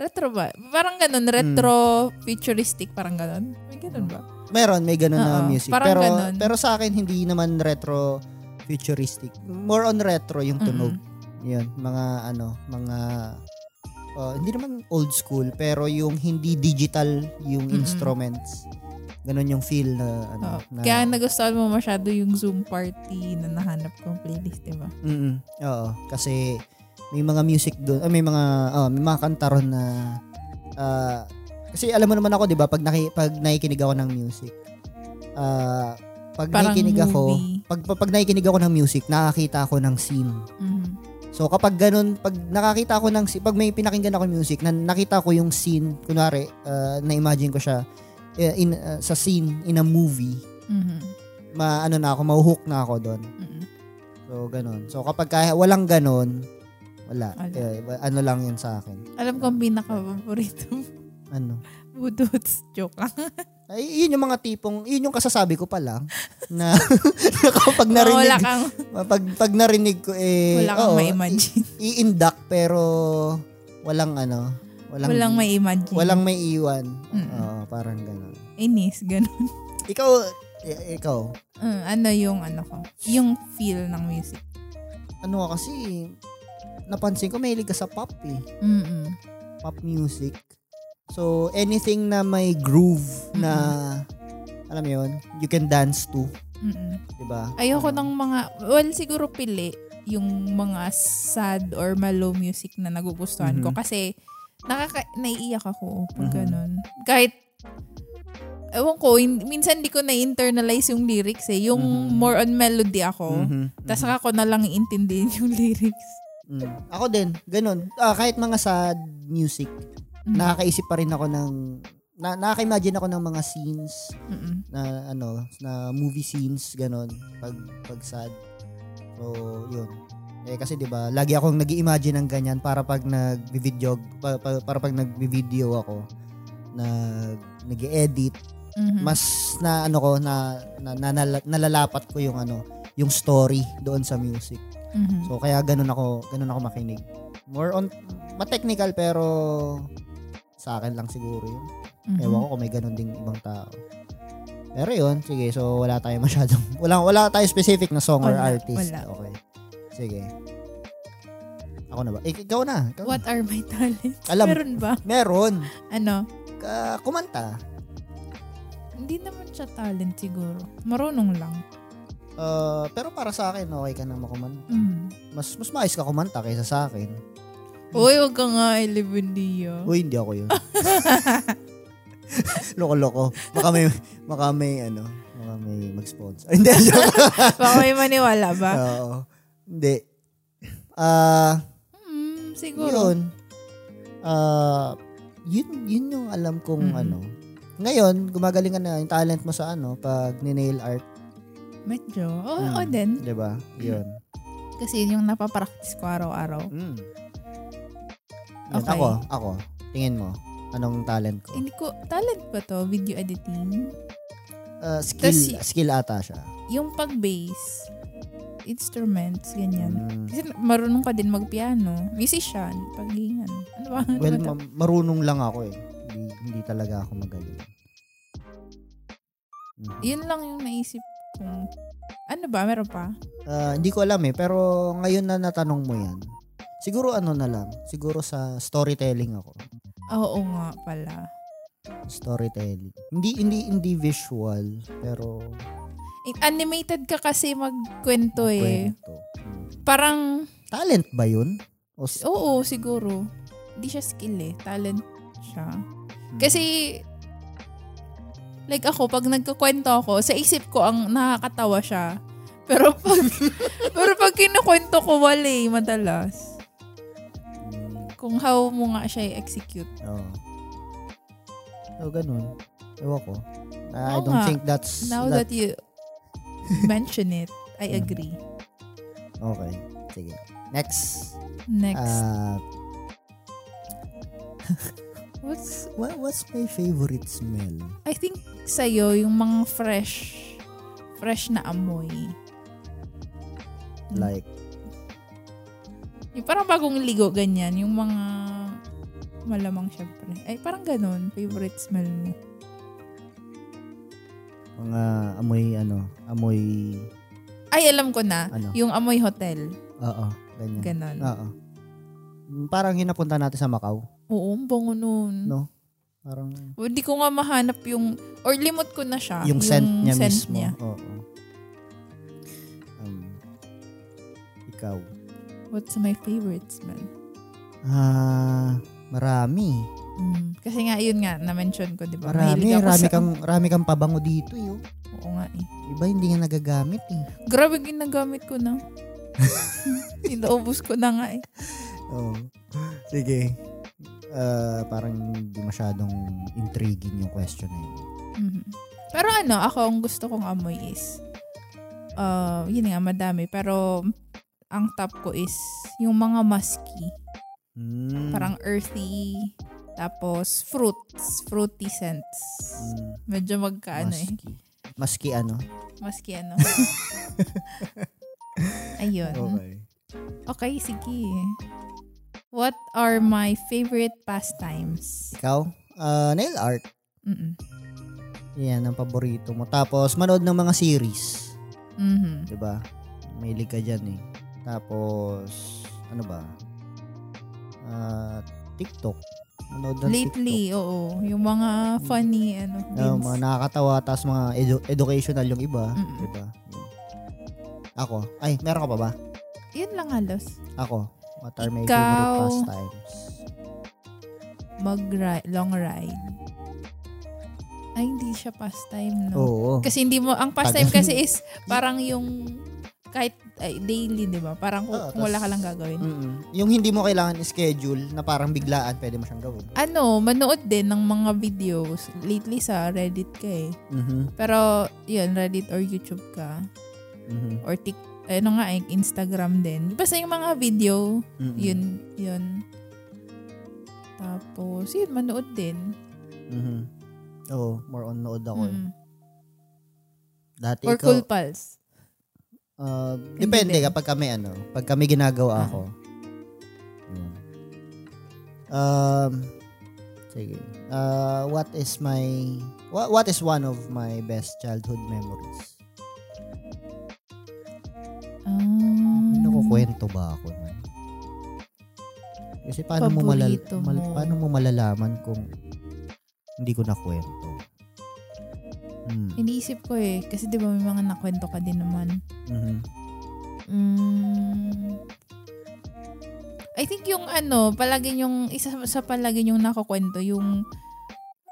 Retro ba? Parang ganun, retro futuristic, parang ganun. May ganun ba? Meron, may ganun na Oo, music. parang Pero ganun. pero sa akin hindi naman retro futuristic. More on retro yung tunog. Yun, mga ano, mga uh, hindi naman old school pero yung hindi digital yung Mm-mm. instruments. Ganun yung feel na ano Oo. na Kaya nagustuhan mo masyado yung Zoom party na nahanap kong playlist, di ba? Mm. Oo, kasi may mga music doon, ah, may mga oh, may mga kanta ron na ah, kasi alam mo naman ako, 'di ba, pag naki, pag nakikinig ako ng music. Ah, pag Parang nakikinig ako, movie. pag, pag pag nakikinig ako ng music, nakakita ako ng scene. Mhm. So kapag ganun, pag nakakita ako ng si- pag may pinakinggan ako music, na nakita ko yung scene, kunwari, ah, na-imagine ko siya eh, in ah, sa scene in a movie, Mhm. ma ano na ako, mahuhook na ako doon. Mhm. So ganun. So kapag kaya walang ganun, wala. Wala. Eh, ano lang 'yan sa akin. Alam ko ang pinaka-paborito mo. Ano? Budots. Joke lang. Ay, yun yung mga tipong, yun yung kasasabi ko pa lang na, na kapag wala narinig, kang, pag, pag narinig ko eh, wala kang oo, ma-imagine. i- i-induct pero walang ano, walang, Walang may imagine. walang may iwan. Mm. Oo, parang gano'n. Inis, ganun. Ikaw, i- ikaw, Uh, ano yung ano ko? Yung feel ng music. ano ka kasi, napansin ko mahilig ka sa pop eh. Mm-mm. Pop music. So, anything na may groove na, alam mo yun, you can dance to. Mm-mm. Diba? Ayoko ng mga, well, siguro pili yung mga sad or mellow music na nagugustuhan ko. Mhm. Kasi, nakaka, naiiyak ako pag Mhm. ganun. Kahit, ewan ko, hin- minsan di ko na-internalize yung lyrics eh. Yung Mhm. more on melody ako. Mhm, Tapos mhm. saka ko na lang iintindihin yung lyrics. Mm. Ako din, ganun. Ah, kahit mga sad music, Mhm. nakakaisip pa rin ako ng na nakaka-imagine ako ng mga scenes Mm-mm. na ano, na movie scenes ganon pag pag sad. So, yun. Eh kasi 'di ba, lagi akong nag-imagine ng ganyan para pag nag-video pa, pa- para pag nag-video ako nag nag-edit Mhm. mas na ano ko na, na, na- nala- nalalapat ko yung ano yung story doon sa music. Mhm. So kaya ganun ako ganun ako makinig. More on ma-technical pero sa akin lang siguro yun. Mhm. Ewan ko kung may ganun ding ibang tao. Pero yun, sige. So, wala tayo masyadong, wala, wala tayo specific na song or Wala, artist. wala. Okay. Sige. Ako na ba? Ik- ikaw na. Ikaw What are my talents? Alam. Meron ba? na. Meron. Ano? Ka- kumanta. Hindi naman siya talent siguro. Marunong lang. Uh, pero para sa akin, okay ka na makumanta. Mm. Mas, mas maayos ka kumanta kaysa sa akin. Uy, wag ka nga, Elevendia. Uy, hindi ako yun. Loko-loko. Baka may, baka may, ano, baka may mag-sponsor. Hindi, joke. Baka may maniwala ba? Oo. Hindi. Ah, Hmm, siguro. Yun. Ah, yun, yun yung alam kong Mm. ano. Ngayon, gumagaling ka na yung talent mo sa ano, pag ni-nail art, Medyo. Oo, Mm. oo din. 'di ba? Yun. Kasi yun yung napapractice ko araw-araw. Mm. Yun, Okay. Ako, ako. Tingin mo, anong talent ko? Hindi ko, talent ba to? Video editing? Ah, skill, Tas- skill ata siya. Yung pag-bass, instruments, ganyan. Mm. Kasi marunong ka din magpiano. Musician, pag ano. Ano ba? Ano Well, ba ma- marunong lang ako eh. Hindi, hindi talaga ako magaling. Mm. yun lang yung naisip kong, ano ba? Meron pa? Ah, hindi ko alam eh, pero ngayon na natanong mo yan, siguro ano na lang, siguro sa storytelling ako. Oo nga pala. Storytelling. Hindi hindi hindi visual, pero Animated ka kasi magkwento eh. kwento. Mm. Parang, Talent ba 'yun? O s- oo, siguro. Hindi siya skill eh. Talent siya. Kasi, like ako, pag nagkukwento ako, sa isip ko ang nakakatawa siya. Pero pag, pero pag kinukwento ko, wala eh, madalas. Kung how mo nga siya i-execute. Oo. So, ganun. Ewan ko. I Oo don't nga. think that's Now that- that you mention it, I agree. Okay. Sige. Next. Next. Uh, What's, what, what's my favorite smell? I think sa'yo, yung mga fresh, fresh na amoy. Hmm. Like, Yung parang bagong ligo, ganyan. Yung mga malamang syempre. Ay, parang ganun. Favorite smell mo. mga amoy, ano, amoy, Ay, alam ko na. Ano? Yung amoy hotel. oo, ganyan. Ganon. Oo. Parang yung napunta natin sa Macau. Oo, ang bango nun. No? Parang, Hindi ko nga mahanap yung, or limot ko na siya. yung scent niya scent mismo. niya. Oo. Um, ikaw. What's my favorite smell? Ah, marami. Mm, kasi nga, yun nga, na-mention ko, di ba? Marami, marami sa- kang, marami kang pabango dito, yo. Oo nga eh. Iba hindi nga nagagamit eh. Grabe ginagamit ko na. Inaubos ko na nga eh. Oo. Sige. Ah, parang hindi masyadong intriguing yung question na yun. Mhm. Pero ano, ako ang gusto kong amoy is, uh, yun nga, madami. Pero ang top ko is yung mga musky. Mm. Parang earthy. Tapos fruits. Fruity scents. Mm, Medyo magkaano eh. maski. Maski ano? Musky ano. Ayun. Okay. Okay, sige. What are my favorite pastimes? Ikaw? Ah, nail art. Mm-mm. Yan ang paborito mo. Tapos, manood ng mga series. Mhm. 'di ba? May ka dyan eh. Tapos, ano ba? Ah, TikTok. Manood ng Lately, oo. Yung mga funny, ano, TikTok. Memes. mga nakakatawa, tapos mga edu- educational yung iba. Mm-mm. 'di ba? Yun. Ako. Ay, meron ka pa ba? Yun lang halos. Ako. What are my Ikaw. favorite pastimes? Mag-ride, long ride. Ay, hindi siya pastime, no? Oo. Kasi hindi mo, ang pastime kasi is parang yung kahit ay, daily, di ba? Parang kung, Oo, kung wala ka lang gagawin. Mm-mm. Yung hindi mo kailangan schedule na parang biglaan, pwede mo siyang gawin. Ano, manood din ng mga videos. Lately sa Reddit ka eh. Mhm. Pero, yun, Reddit or YouTube ka. Mhm. Or tik, ano nga, eh, Instagram din. Basta yung mga video, Mm-mm. yun, yun. Tapos, yun, manood din. Mhm. Oo, more on nood ako. eh. Mm. Dati Or ikaw, Cool Pals. Uh, depende kapag kami ano, pag kami ginagawa Ah. ako. Yun. Um, sige. Uh, what is my, what, what is one of my best childhood memories? Um, Nakukwento ba ako nun? Kasi paano mo, malal, Paborito mal- mo. paano mo malalaman kung hindi ko nakwento? Hmm. Iniisip ko eh. Kasi di ba may mga nakwento ka din naman. Mhm. Mm, I think yung ano, palagi yung, isa sa palagi yung nakukwento, yung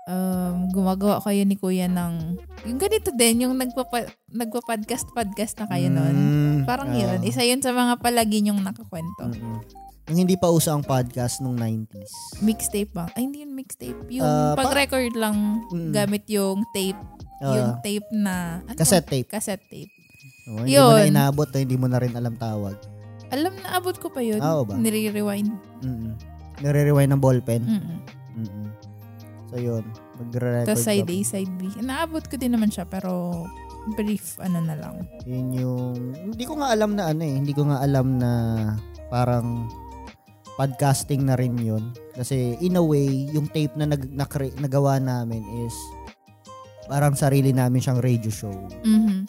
um, gumagawa kayo ni kuya ng, yung ganito din, yung nagpapa, nagpa-podcast-podcast na kayo nun. Mm, Parang ah. yun, isa yun sa mga palagi yung nakakwento. Mm-mm. Yung hindi pa uso ang podcast nung 90s. Mixtape ba? Ay, hindi yun mixtape. Yung pa- pag-record lang Mm. gamit yung tape. Ah, yung tape na, ano? cassette tape. Cassette tape. Oh, hindi mo na Yun. eh, hindi mo na rin alam tawag. Alam na, abot ko pa yun. Ah, oo ba? Nire-rewind. Mm-mm. Nare-rewind ng ballpen. Mm-mm. Mm-mm. So, yun. Magre-record Tapos side. A, side B. Naabot ko din naman siya, pero brief, ano na lang. Yun yung... Hindi ko nga alam na ano eh. Hindi ko nga alam na parang podcasting na rin yun. Kasi in a way, yung tape na nag, na, nagawa namin is parang sarili namin siyang radio show. Mhm.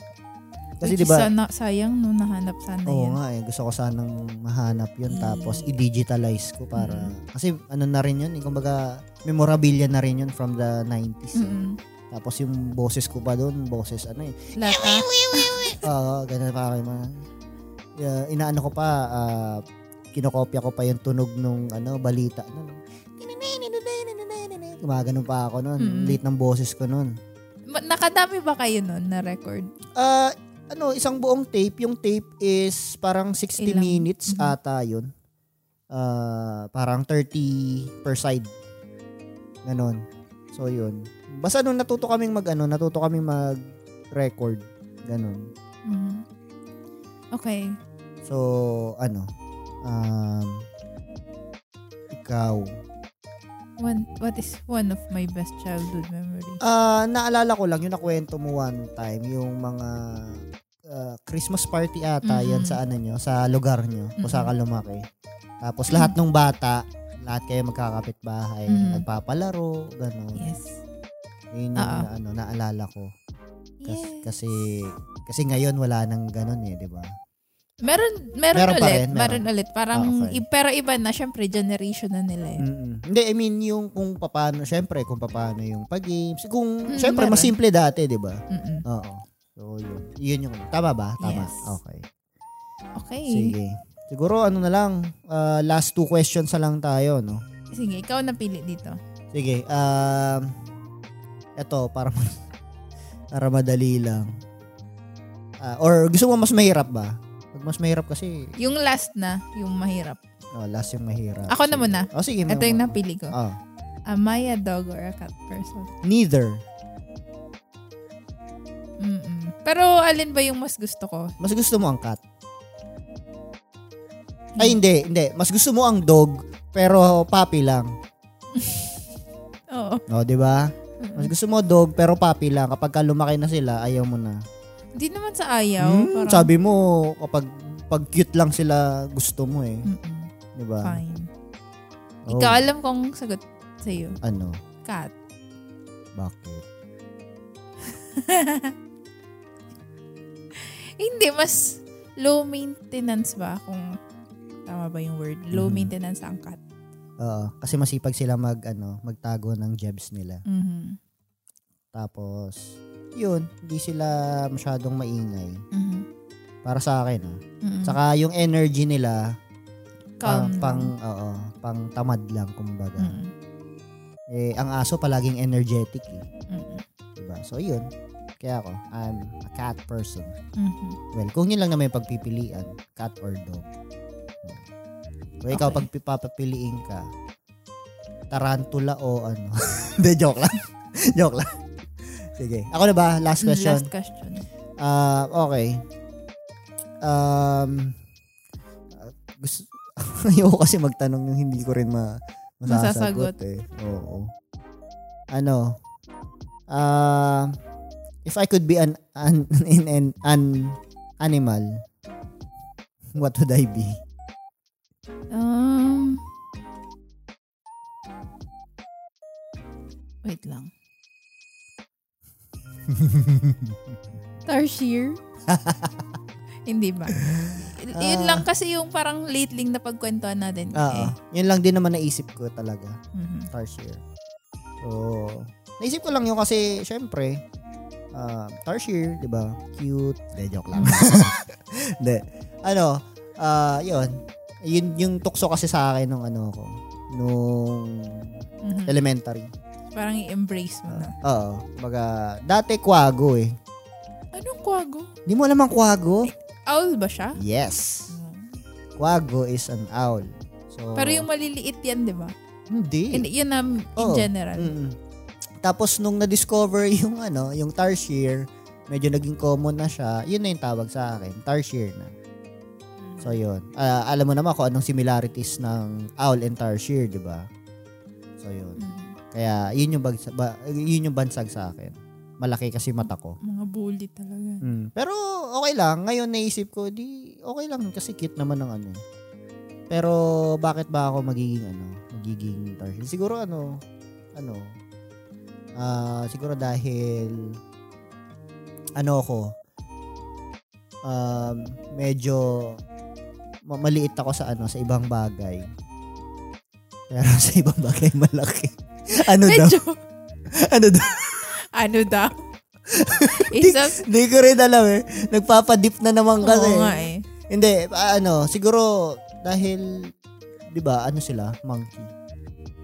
Kasi di ba? sana, sayang no, nahanap sana Oo yun. nga eh. Gusto ko sanang mahanap yun. Mm. Tapos i-digitalize ko para... Mm. Kasi ano na rin yun. eh, Kumbaga, memorabilia na rin yun from the 90s. eh. Mm-mm. Tapos yung boses ko pa doon, boses ano eh. Lahat ah. Oo, ganun pa kayo mga... Yeah, inaano ko pa, ah, kinokopya ko pa yung tunog nung ano, balita. Ano, Gumaganon pa ako noon. Mm. Late ng boses ko noon. Nakadami ba kayo nun na record? Ah, ano, isang buong tape. Yung tape is parang 60 Ilang? minutes Mhm. ata yun. Ah, parang 30 per side. Ganon. So, yun. Basta nung natuto kaming mag, ano, natuto kaming mag-record. Ganon. Mhm. Okay. So, ano, um, ikaw, One, what is one of my best childhood memories? Ah, naalala ko lang yung nakwento mo one time yung mga ah, Christmas party ata Mhm. yan sa ano nyo, sa lugar nyo, kung saan ka Mhm. lumaki. Tapos lahat ng bata, lahat kayo magkakapit bahay, Mhm. nagpapalaro, gano'n. Yes. Yun yung na, ano, naalala ko. Kas- Yes. Kasi, kasi ngayon wala nang gano'n eh, di ba? Meron, meron, Meron ulit. rin, meron. meron. ulit. Parang, Ah, okay. pero iba na, syempre, generation na nila eh. Mm-mm. Hindi, I mean, yung kung paano, syempre, kung paano yung pag-games. Kung, Mm, syempre, mas simple dati, di ba? Oo. So, yun. Yun yung, tama ba? Tama. Yes. Okay. Okay. Sige. Siguro, ano na lang, ah, last two questions na lang tayo, no? Sige, ikaw napili dito. Sige, um, eto, para, para madali lang. Ah, or gusto mo mas mahirap ba? Pag mas mahirap kasi, Yung last na, yung mahirap. oh, last yung mahirap. Ako na Sige. muna. Oh, sige. Ito yung napili ko. Oh. Am I a dog or a cat person? Neither. Mm-mm. Pero alin ba yung mas gusto ko? Mas gusto mo ang cat. Ay, hindi, hindi. Mas gusto mo ang dog, pero puppy lang. Oo. O, di ba? Mas gusto mo dog, pero puppy lang. Kapag ka lumaki na sila, ayaw mo na. Hindi naman sa ayaw. Hmm, parang, sabi mo, kapag pag cute lang sila, gusto mo eh. Mm-mm. Di ba? Fine. Oh, Ikaw alam kong sagot sa'yo. Ano? Cat. Bakit? Hindi, mas low maintenance ba? Kung tama ba yung word? Low Mhm. maintenance ang cat. Oo. Kasi masipag sila mag, ano, magtago ng jebs nila. Mhm. Tapos, yun, hindi sila masyadong maingay. Mhm. Para sa akin, ah. Mhm. Saka yung energy nila, pang, Calm pang, lang. oo, pang tamad lang, kumbaga. Mhm. Eh, ang aso palaging energetic eh. Mhm. Diba? So, yun. Kaya ako, I'm a cat person. Mhm. Well, kung yun lang naman yung pagpipilian, cat or dog. Kung ikaw Okay. pagpipapiliin ka, tarantula o ano. Hindi, joke lang. joke lang. Sige. Ako na ba? Last question. Last question. Ah, okay. Um, uh, gusto, ayoko kasi magtanong yung hindi ko rin ma, masasagot, Masasagot. eh. Oo. Ano? Ah, if I could be an an in an, an animal, what would I be? Um, wait lang. Tarsier? Hindi ba? Y- Yun Ah. lang kasi yung parang lately na pagkwentuhan natin. Oo. eh. Yun lang din naman naisip ko talaga. Mhm. Tarsier. So, naisip ko lang yun kasi, syempre, uh, Tarsier, di ba? Cute. Hindi, joke lang. Hindi. Ano, ah, yun. Yun, yung tukso kasi sa akin nung ano ko, nung Mhm. elementary. Parang i-embrace mo na. Oo. Baga, dati kwago eh. Anong kwago? Di mo alam ang kwago? Owl ba siya? Yes. Kwago is an owl. So, Pero yung maliliit yan, di ba? hindi. Hindi, yun na in Oo. general. Mm-mm. Tapos nung na-discover yung ano, yung tarsier, medyo naging common na siya, yun na yung tawag sa akin, tarsier na. So yun. Ah, alam mo naman kung anong similarities ng owl and tarsier, 'di ba? So yun. Mhm. Kaya yun yung bagsag, ba, yun yung bansag sa akin. Malaki kasi mata ko. Mga bully talaga. Mm. Pero okay lang. Ngayon naisip ko, di okay lang kasi cute naman ng ano. eh. Pero bakit ba ako magiging ano, magiging tarsier? Siguro ano, ano, ah siguro dahil ano ako, um, medyo ma- maliit ako sa ano, sa ibang bagay. Pero sa ibang bagay malaki. Ano daw? Medyo, Ano daw? ano daw? Hindi ko rin alam eh. Nagpapadip na naman kasi. oo nga eh. Hindi, ah, ano, siguro dahil 'di ba, ano sila, monkey.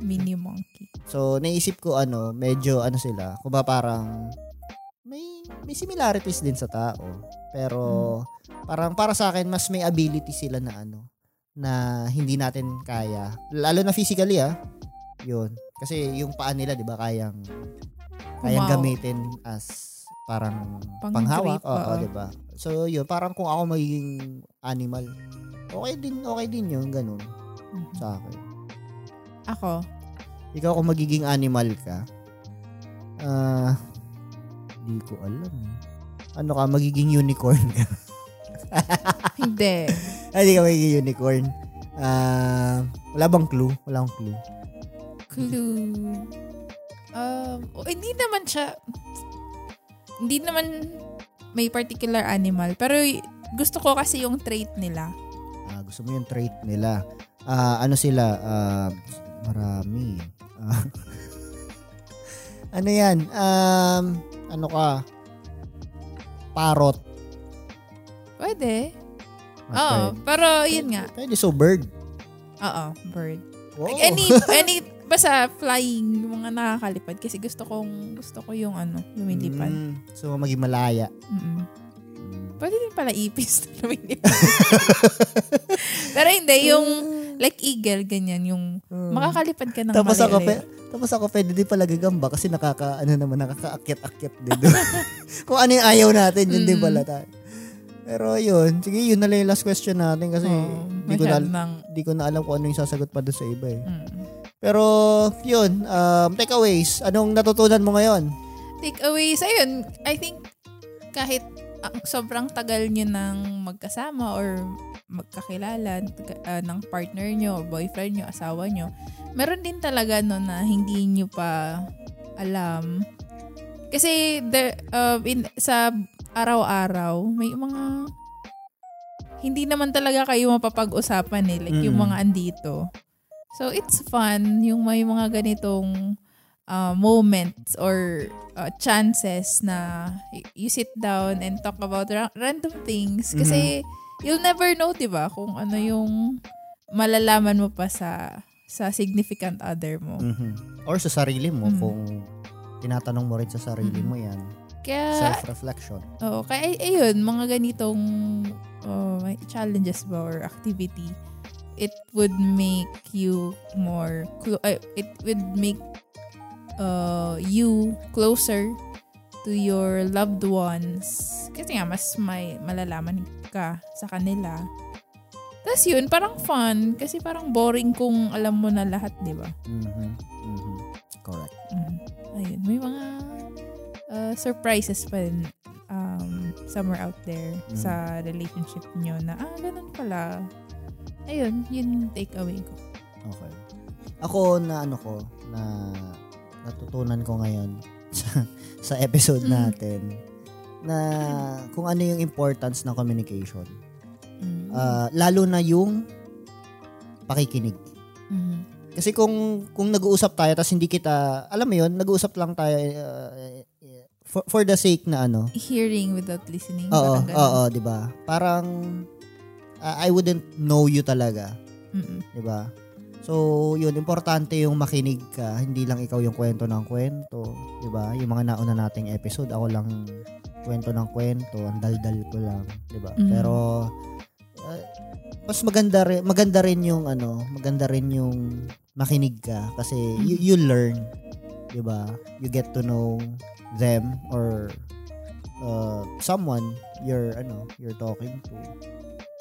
Mini monkey. So naisip ko ano, medyo ano sila, kung ba parang may may similarities din sa tao. Pero parang para sa akin mas may ability sila na ano na hindi natin kaya. Lalo na physically ah. 'Yun. Kasi yung paa nila 'di ba kayang kayang Wow. gamitin as parang Pang panghawak. Oo, oo. 'di ba? So, yun, parang kung ako magiging animal, okay din, okay din yun, ganun, Mhm. sa akin. Ako, Ikaw kung magiging animal ka, ah, di ko alam. eh. Ano ka, magiging unicorn ka? hindi. Ay, di ka magiging unicorn. Ah, wala bang clue? Wala akong clue. Clue. Um, oh, hindi naman siya, hindi naman may particular animal. Pero gusto ko kasi yung trait nila. Ah, gusto mo yung trait nila. Ah, ano sila? Ah, marami. Ah, ano yan? Um, ano ka? Parrot. Pwede. Ah, Oo, pero yun nga. Pwede, so bird. Oo, bird. Wow. Any, any, basta flying, yung mga nakakalipad. Kasi gusto kong, gusto ko yung ano, lumilipad. Mm, so, maging malaya. Mm. Pwede din pala ipis na lumilipad. pero hindi, yung like eagle, ganyan, yung Mm. makakalipad ka ng Tapos ako, pe, tapos ako pwede din pala gagamba kasi nakaka, ano naman, nakaka-akyat-akyat din. Kung ano yung ayaw natin, yun din Mm. pala tayo. Pero yun, sige, yun na lang yung last question natin kasi Oo, di, ko na, ng, di ko na alam kung ano yung sasagot pa doon sa iba eh. mm. Pero, yun, um, takeaways, anong natutunan mo ngayon? takeaways, ayun, I think kahit ang sobrang tagal nyo nang magkasama or magkakilala uh, ng partner nyo, boyfriend nyo, asawa nyo, meron din talaga no na hindi nyo pa alam. Kasi the, uh, in, sa araw-araw, may mga hindi naman talaga kayo mapapag-usapan eh. Like yung Mm. mga andito. So, it's fun yung may mga ganitong uh, moments or uh, chances na you sit down and talk about ra- random things. Kasi you'll never know, di ba, kung ano yung malalaman mo pa sa sa significant other mo. Mhm. Or sa sarili mo, Mm. kung tinatanong mo rin sa sarili Mm. mo yan. Kaya, Self-reflection. Oo, kaya ay- ayun, mga ganitong may challenges ba or activity, it would make you more, clo- uh, it would make uh, you closer to your loved ones. Kasi nga, mas may malalaman ka sa kanila. Tapos yun, parang fun. Kasi parang boring kung alam mo na lahat, di ba? Mhm. Mhm. Correct. Mm. Ayun, may mga uh, surprises pa din um, somewhere out there Mm. sa relationship nyo na, ah, ganun pala. Ayun, yun yung takeaway ko. Okay. Ako na ano ko, na natutunan ko ngayon sa, sa episode Mm. natin na kung ano yung importance ng communication. Mm. Ah, lalo na yung pakikinig. Mm. Kasi kung kung nag-uusap tayo tapos hindi kita, alam mo 'yun, nag-uusap lang tayo uh, for, for the sake na ano. Hearing without listening. Oo, oo, 'di ba? Parang uh, I wouldn't know you talaga, Mm-mm. 'di ba? So, yun, importante yung makinig ka. Hindi lang ikaw yung kwento ng kwento. 'di ba Yung mga nauna nating episode, ako lang kwento ng kwento. Ang daldal ko lang. 'di ba Mhm. Pero, uh, mas maganda rin, maganda rin yung ano, maganda rin yung makinig ka. Kasi you, you learn. 'di ba You get to know them or uh, someone you're ano you're talking to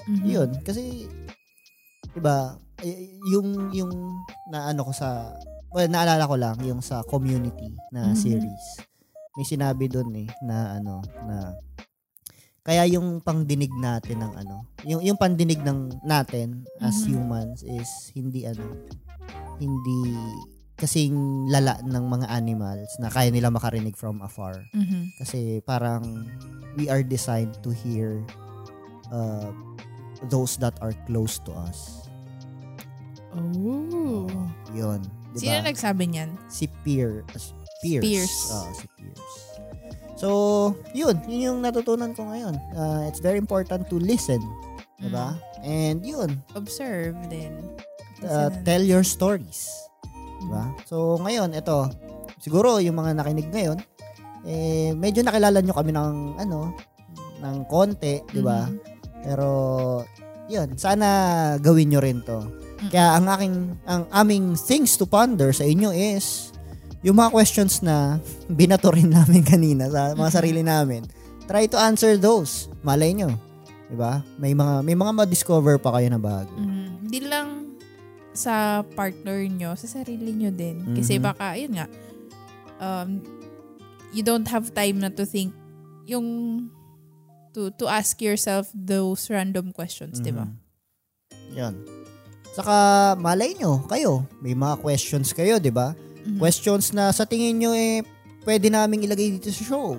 Mhm. yun kasi 'di ba yung yung na ano ko sa well, naalala ko lang yung sa community na Mhm. series may sinabi doon eh na ano na kaya yung pangdinig natin ng ano yung yung pandinig ng natin as Mhm. humans is hindi ano hindi kasing lala ng mga animals na kaya nila makarinig from afar Mhm. kasi parang we are designed to hear uh, those that are close to us. Oh. Yun. Di Sino nagsabi niyan? Si Pierce. Pierce. Pierce. Oo, si Pierce. So, yun. Yun yung natutunan ko ngayon. Uh, it's very important to listen. Di ba? And yun. Observe din. Uh, tell your stories. Di ba? So, ngayon, ito. Siguro, yung mga nakinig ngayon, eh, medyo nakilala nyo kami ng, ano, ng konti, di ba? Mhm. Pero, yun, sana gawin nyo rin to. Kaya ang aking, ang aming things to ponder sa inyo is, yung mga questions na binato rin namin kanina sa mga sarili namin, try to answer those. Malay nyo. 'Di ba? May mga may mga ma-discover pa kayo na bago. Mhm. Hindi lang sa partner nyo, sa sarili nyo din. Kasi Mhm. baka, yun nga, um, you don't have time na to think yung to to ask yourself those random questions, di ba? Mhm. Yan. Saka malay nyo, kayo, may mga questions kayo, 'di ba? Mhm. Questions na sa tingin nyo eh pwede naming ilagay dito sa show.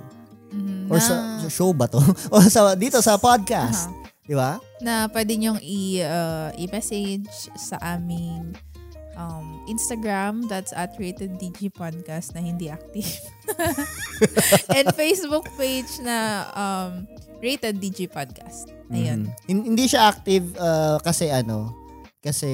Mhm. Or na, sa, sa show ba to? o sa dito sa podcast, Aha. 'di ba? na pwede nyong i, uh, i-message sa aming um, Instagram, that's at Rated DG Podcast na hindi active. And Facebook page na um, Rated DG Podcast. Ayun. Mhm. Hin- Hindi siya active uh, kasi ano, kasi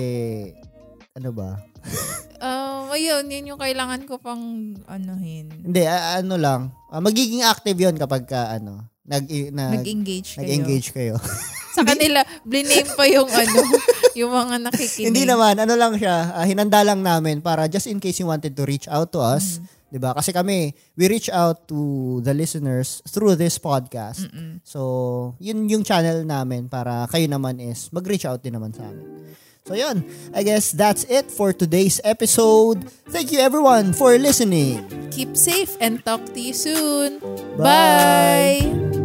ano ba? Um, ayun, yun yung kailangan ko pang anuhin. Hindi, a- ano lang. ah, magiging active 'yon kapag ka ano, nag nag Nag-engage kayo. nag-engage kayo. Sa kanila, bliname pa yung ano, yung mga nakikinig. Hindi naman, ano lang siya, ah, hinanda lang namin para just in case you wanted to reach out to us, Mm-hmm. 'Di ba? Kasi kami, we reach out to the listeners through this podcast. Mm-mm. So, yun yung channel namin para kayo naman is mag-reach out din naman sa amin. So, yun. I guess that's it for today's episode. Thank you everyone for listening. Keep safe and talk to you soon. Bye. Bye.